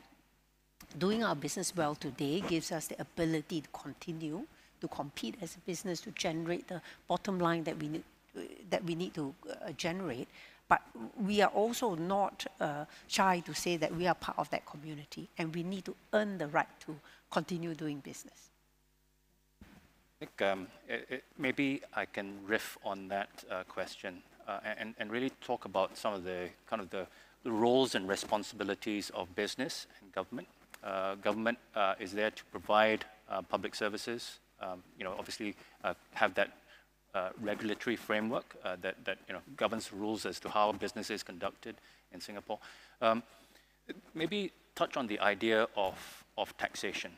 Speaker 2: doing our business well today gives us the ability to continue to compete as a business to generate the bottom line that we need, that we need to uh, generate. But we are also not uh, shy to say that we are part of that community and we need to earn the right to continue doing business.
Speaker 1: I think um, it, it, maybe I can riff on that uh, question uh, and, and really talk about some of the kind of the, the roles and responsibilities of business and government. Uh, government uh, is there to provide uh, public services. Um, you know, obviously have that uh, regulatory framework uh, that, that you know governs rules as to how business is conducted in Singapore. Um, maybe touch on the idea of, of taxation,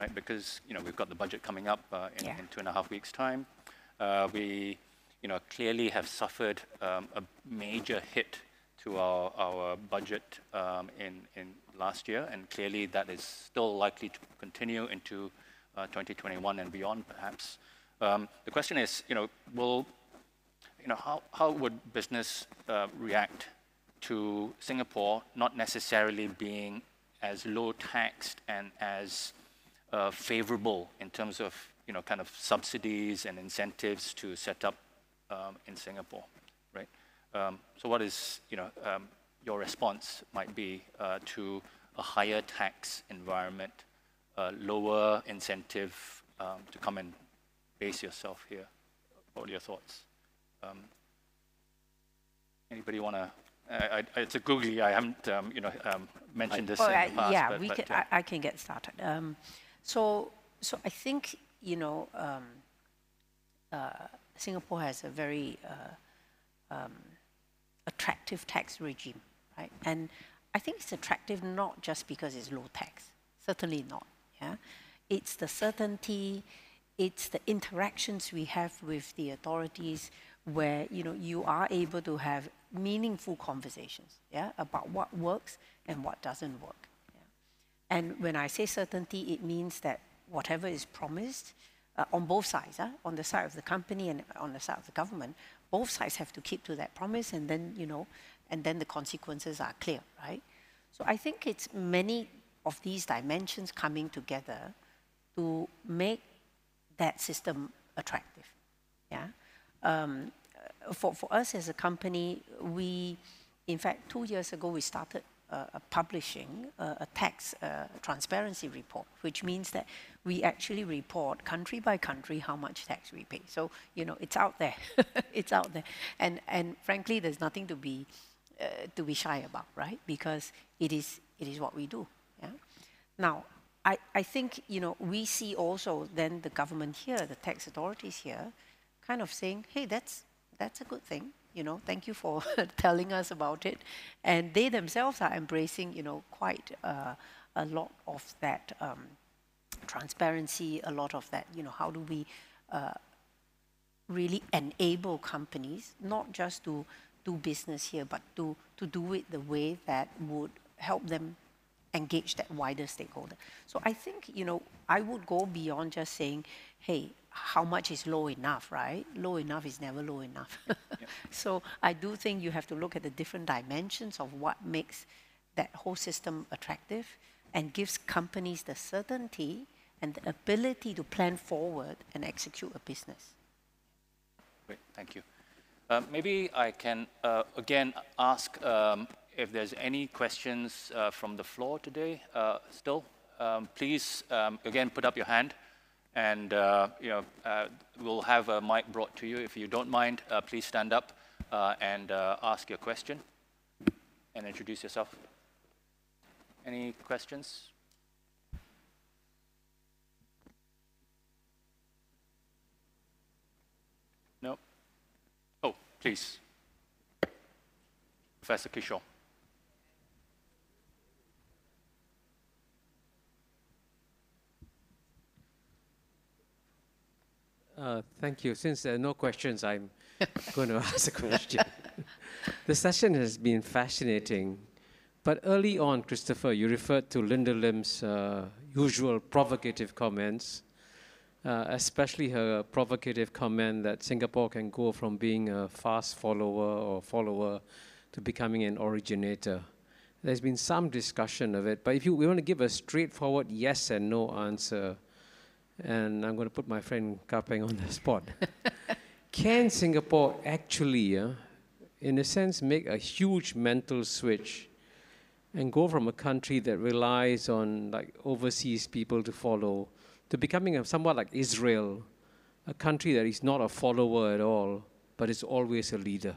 Speaker 1: right? Because you know we've got the budget coming up uh, in,
Speaker 2: Yeah.
Speaker 1: in two and a half weeks' time. Uh, we, you know, clearly have suffered um, a major hit to our, our budget um, in, in last year, and clearly that is still likely to continue into uh, 2021 and beyond, perhaps. Um, the question is, you know, will, you know, how, how would business uh, react to Singapore not necessarily being as low taxed and as uh, favorable in terms of, you know, kind of subsidies and incentives to set up um, in Singapore, right? Um, so what is, you know, um, your response might be uh, to a higher tax environment, uh, lower incentive um, to come and base yourself here? What are your thoughts? Um, anybody want to? Uh, it's a googly. I haven't, um, you know, um, mentioned this
Speaker 2: Oh,
Speaker 1: in
Speaker 2: I-
Speaker 1: the past.
Speaker 2: yeah,
Speaker 1: but,
Speaker 2: we
Speaker 1: but,
Speaker 2: can,
Speaker 1: uh,
Speaker 2: I, I can get started. Um, so, so I think you know, um, uh, Singapore has a very uh, um, attractive tax regime, right? And I think it's attractive not just because it's low tax, certainly not. Yeah, it's the certainty, it's the interactions we have with the authorities, where you know you are able to have meaningful conversations, yeah, about what works and what doesn't work. Yeah? And when I say certainty, it means that whatever is promised uh, on both sides, huh? on the side of the company and on the side of the government, both sides have to keep to that promise, and then you know, and then the consequences are clear, right? So I think it's many of these dimensions coming together to make that system attractive. Yeah. Um, uh, for, for us as a company, we, in fact, two years ago, we started uh, uh, publishing uh, a tax uh, transparency report, which means that we actually report country by country how much tax we pay. So, you know, it's out there. it's out there. And, and frankly, there's nothing to be, uh, to be shy about, right? Because it is, it is what we do. Yeah? Now, I, I think, you know, we see also then the government here, the tax authorities here, kind of saying, hey, that's, that's a good thing. You know, thank you for telling us about it. And they themselves are embracing, you know, quite uh, a lot of that um, transparency, a lot of that, you know, how do we uh, really enable companies not just to do business here, but to, to do it the way that would help them engage that wider stakeholder. So I think, you know, I would go beyond just saying, hey, how much is low enough, right? Low enough is never low enough. So I do think you have to look at the different dimensions of what makes that whole system attractive and gives companies the certainty and the ability to plan forward and execute a business.
Speaker 1: Great, thank you. Uh, maybe I can uh, again ask um, if there's any questions uh, from the floor today uh, still. Um, please, um, again, put up your hand and uh, you know, we'll have a mic brought to you. If you don't mind, please stand up and ask your question and introduce yourself. Any questions? No? Oh, please. Professor Kishore.
Speaker 7: Uh, Thank you. Since there are no questions, I'm going to ask a question. the session has been fascinating, but early on, Christopher, you referred to Linda Lim's uh, usual provocative comments, uh, especially her provocative comment that Singapore can go from being a fast follower or follower to becoming an originator. There's been some discussion of it, but if you we want to give a straightforward yes and no answer, and I'm going to put my friend Kah Peng on the spot. Can Singapore actually, uh, in a sense, make a huge mental switch and go from a country that relies on like overseas people to follow to becoming a, somewhat like Israel, a country that is not a follower at all, but is always a leader?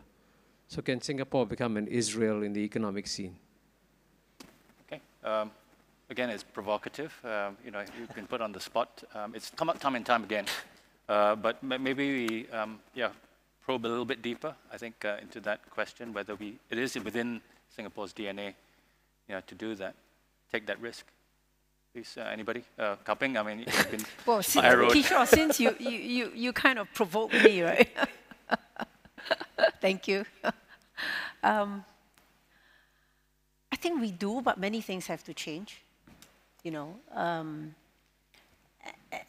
Speaker 7: So can Singapore become an Israel in the economic scene?
Speaker 1: Okay. Um, again, it's provocative. Um, you know, you've been put on the spot. Um, it's come up time and time again. Uh, but ma- maybe we, um, yeah, probe a little bit deeper, I think, uh, into that question, whether we, it is within Singapore's DNA, you know, to do that, take that risk. Please, uh, anybody? Uh, Kah Peng, I mean, you've been
Speaker 2: Well, since. Kishore, since you, you, you, you kind of provoked me, right? Thank you. um, I think we do, but many things have to change. You know, um,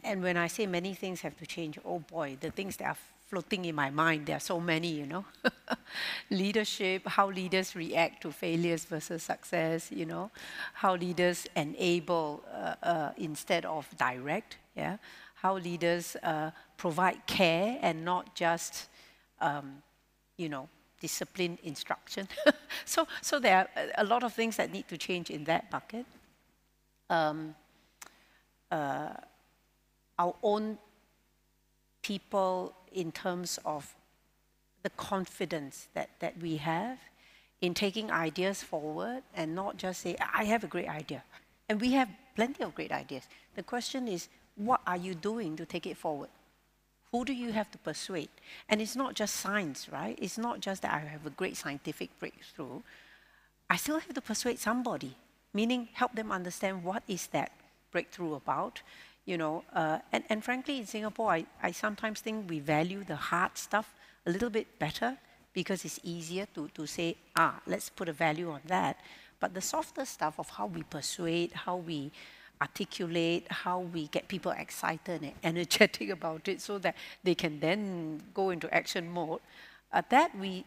Speaker 2: and when I say many things have to change, oh boy, the things that are floating in my mind, there are so many, you know. Leadership, how leaders react to failures versus success, you know, how leaders enable uh, uh, instead of direct, yeah, how leaders uh, provide care and not just, um, you know, discipline instruction. so, so there are a lot of things that need to change in that bucket. Um, uh, our own people in terms of the confidence that, that we have in taking ideas forward and not just say, I have a great idea. And we have plenty of great ideas. The question is, what are you doing to take it forward? Who do you have to persuade? And it's not just science, right? It's not just that I have a great scientific breakthrough. I still have to persuade somebody, meaning help them understand what is that breakthrough about, you know, uh, and, and frankly, in Singapore, I, I sometimes think we value the hard stuff a little bit better because it's easier to, to say, ah, let's put a value on that. But the softer stuff of how we persuade, how we articulate, how we get people excited and energetic about it so that they can then go into action mode, uh, that we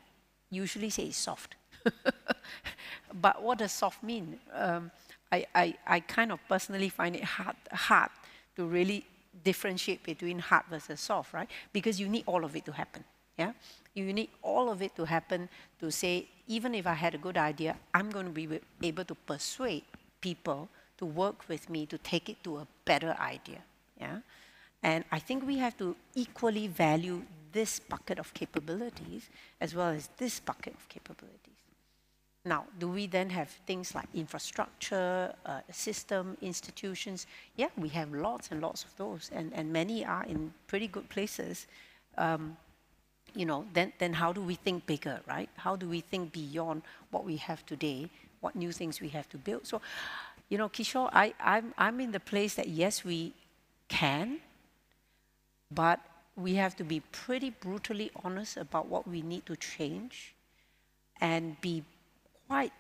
Speaker 2: usually say is soft. but what does soft mean? Um, I, I, I kind of personally find it hard, hard to really differentiate between hard versus soft, right? Because you need all of it to happen. Yeah? You need all of it to happen to say, even if I had a good idea, I'm going to be able to persuade people to work with me to take it to a better idea. Yeah? And I think we have to equally value this bucket of capabilities as well as this bucket of capabilities. Now, do we then have things like infrastructure, uh, system, institutions? Yeah, we have lots and lots of those, and, and many are in pretty good places. Um, you know, then, then how do we think bigger, right? How do we think beyond what we have today, what new things we have to build? So, you know, Kishore, I, I'm, I'm in the place that yes, we can, but we have to be pretty brutally honest about what we need to change and be quite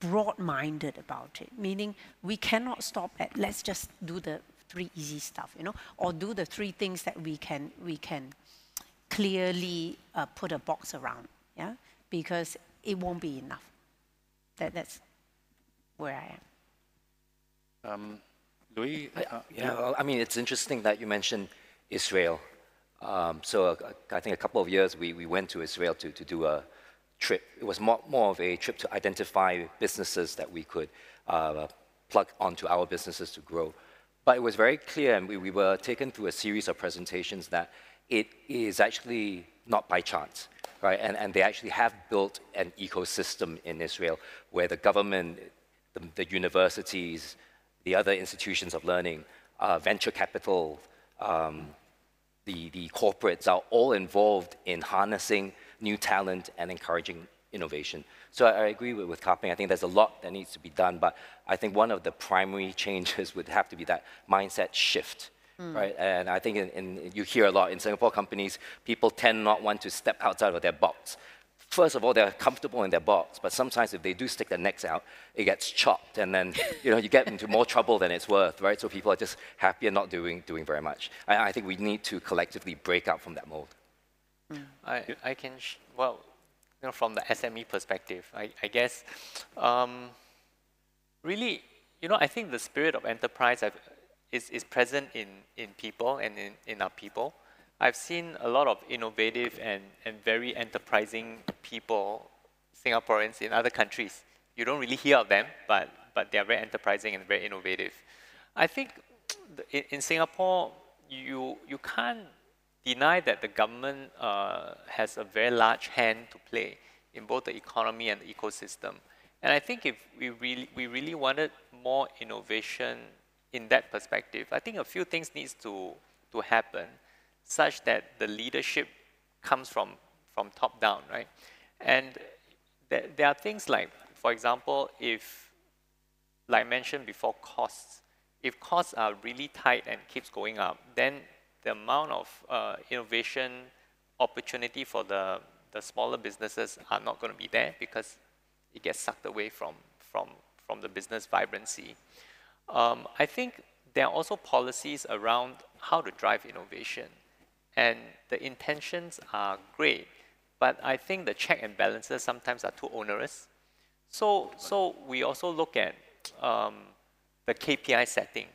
Speaker 2: broad-minded about it, meaning we cannot stop at let's just do the three easy stuff, you know, or do the three things that we can we can clearly uh, put a box around, yeah, because it won't be enough. That that's where I
Speaker 1: am. Um, Louis,
Speaker 3: uh, yeah, well, I mean, it's interesting that you mentioned Israel. Um, so uh, I think a couple of years we, we went to Israel to, to do a trip. It was more, more of a trip to identify businesses that we could uh, plug onto our businesses to grow. But it was very clear, and we, we were taken through a series of presentations that it is actually not by chance, right? And, and they actually have built an ecosystem in Israel where the government, the, the universities, the other institutions of learning, uh, venture capital, um, the, the corporates are all involved in harnessing new talent and encouraging innovation. So I, agree with, with Kah Peng. I think there's a lot that needs to be done, but I think one of the primary changes would have to be that mindset shift. Mm. Right, and I think in, in, you hear a lot in Singapore companies, people tend not want to step outside of their box. First of all, they're comfortable in their box, but sometimes if they do stick their necks out, it gets chopped, and then you know you get into more trouble than it's worth, right? So people are just happy and not doing doing very much. I, I think we need to collectively break out from that mold.
Speaker 4: Mm. I, I can, well, you know, from the SME perspective, I, I guess, um, really, you know, I think the spirit of enterprise is, is present in, in people and in, in our people. I've seen a lot of innovative and, and very enterprising people, Singaporeans in other countries. You don't really hear of them, but, but they are very enterprising and very innovative. I think in, in Singapore, you, you can't deny that the government uh, has a very large hand to play in both the economy and the ecosystem. And I think if we really, we really wanted more innovation in that perspective, I think a few things needs to, to happen such that the leadership comes from, from top down, right? And there, there are things like, for example, if, like I mentioned before, costs, if costs are really tight and keeps going up, then the amount of uh, innovation opportunity for the, the smaller businesses are not going to be there because it gets sucked away from, from, from the business vibrancy. Um, I think there are also policies around how to drive innovation. And the intentions are great, but I think the check and balances sometimes are too onerous. So, so we also look at um, the KPI setting.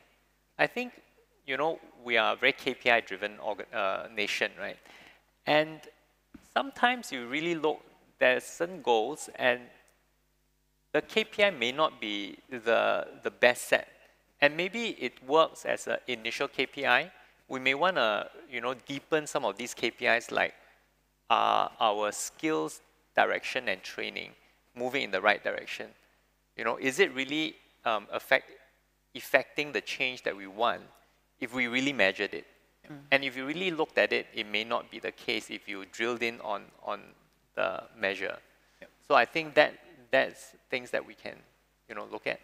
Speaker 4: I think, you know, we are a very KPI-driven uh, nation, right? And sometimes you really look, there's certain goals, and the KPI may not be the, the best set. And maybe it works as an initial KPI. We may want to, you know, deepen some of these KPIs like uh, our skills direction and training moving in the right direction. You know, is it really um, affect, affecting the change that we want if we really measured it? Mm. And if you really looked at it, it may not be the case if you drilled in on, on the measure. Yep. So I think that that's things that we can, you know, look at.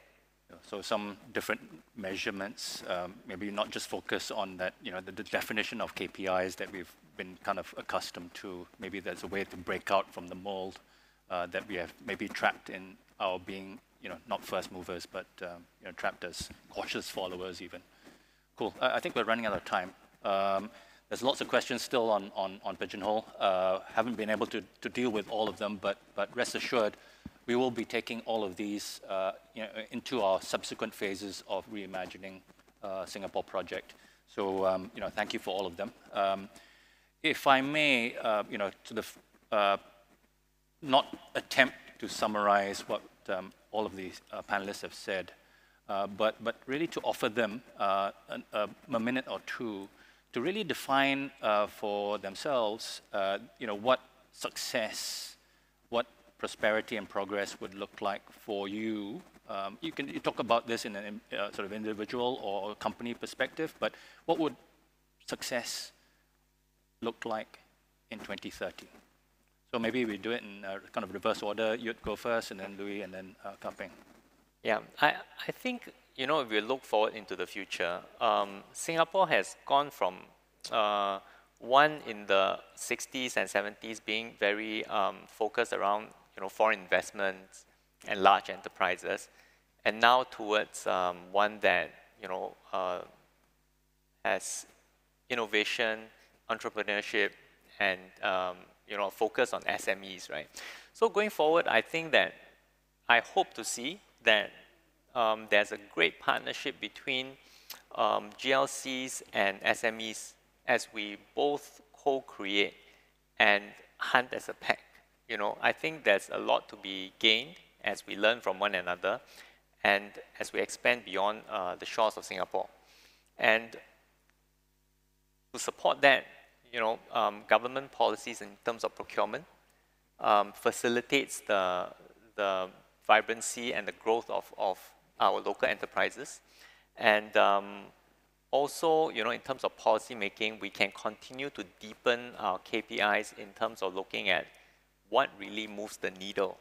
Speaker 1: So some different measurements, um, maybe not just focus on that, you know, the, the, definition of KPIs that we've been kind of accustomed to. Maybe there's a way to break out from the mold uh, that we have maybe trapped in our being, you know, not first movers, but um, you know, trapped as cautious followers even. Cool. I, I think we're running out of time. Um, there's lots of questions still on, on, on Pigeonhole. Uh, haven't been able to, to deal with all of them, but, but rest assured, we will be taking all of these uh, you know, into our subsequent phases of reimagining uh, Singapore project. So, um, you know, thank you for all of them. Um, if I may, uh, you know, to the uh, not attempt to summarize what um, all of these uh, panelists have said, uh, but but really to offer them a, a, minute or two to really define for themselves, you know, what success, what prosperity and progress would look like for you. Um, you can you talk about this in a uh, sort of individual or company perspective, but what would success look like in 2030? So maybe we do it in uh, kind of reverse order. You'd go first, and then Louis, and then uh, Kah Peng.
Speaker 4: Yeah, I, I think, you know, if we look forward into the future, um, Singapore has gone from uh, one in the 60s and 70s being very um, focused around you know, foreign investments and large enterprises, and now towards um, one that you know uh, has innovation, entrepreneurship, and um, you know focus on SMEs, right? So going forward, I think that I hope to see that um, there's a great partnership between um, GLCs and SMEs as we both co-create and hunt as a pack you know, I think there's a lot to be gained as we learn from one another and as we expand beyond uh, the shores of Singapore. And to support that, you know, um, government policies in terms of procurement um, facilitates the, the vibrancy and the growth of, of our local enterprises. And um, also, you know, in terms of policy making, we can continue to deepen our KPIs in terms of looking at what really moves the needle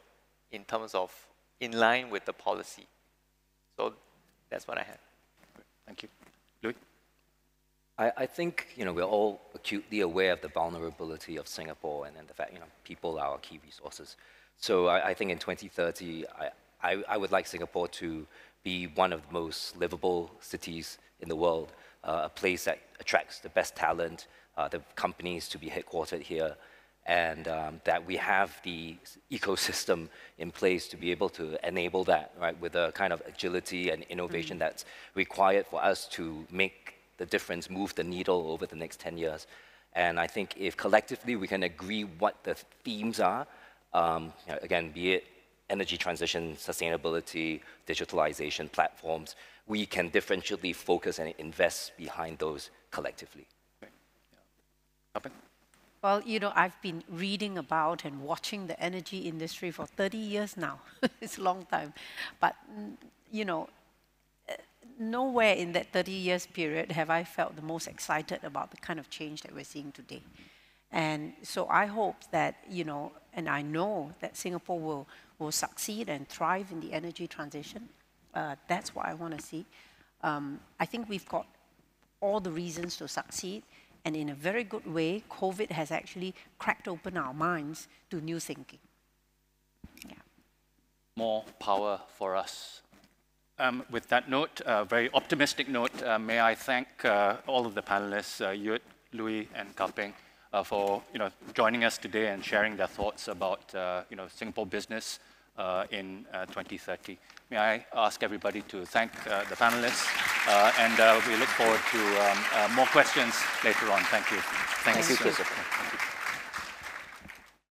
Speaker 4: in terms of in line with the policy. So that's what I have.
Speaker 1: Thank you. Louis?
Speaker 3: I, I think you know we're all acutely aware of the vulnerability of Singapore and, and the fact you know people are our key resources. So I, I think in 2030, I, I, I, would like Singapore to be one of the most livable cities in the world, uh, a place that attracts the best talent, uh, the companies to be headquartered here, and um, that we have the ecosystem in place to be able to enable that, right, with the kind of agility and innovation mm -hmm. that's required for us to make the difference, move the needle over the next 10 years. And I think if collectively we can agree what the themes are, um, you know, again, be it energy transition, sustainability, digitalization platforms, we can differentially focus and invest behind those collectively. Okay.
Speaker 2: Yeah. Well, you know, I've been reading about and watching the energy industry for 30 years now. it's a long time. But, you know, uh, nowhere in that 30 years period have I felt the most excited about the kind of change that we're seeing today. And so I hope that, you know, and I know that Singapore will, will succeed and thrive in the energy transition. Uh, that's what I want to see. Um, I think we've got all the reasons to succeed. And in a very good way, COVID has actually cracked open our minds to new thinking. Yeah.
Speaker 1: more power for us. Um, with that note, a very optimistic note, uh, may I thank uh, all of the panelists, uh, Yuit, Louis, and Kah Peng, uh, for you know, joining us today and sharing their thoughts about uh, you know, Singapore business uh, in uh, 2030. May I ask everybody to thank uh, the panelists, uh, and uh, we look forward to um, uh, more questions later on. Thank you.
Speaker 3: Thank you, Christopher.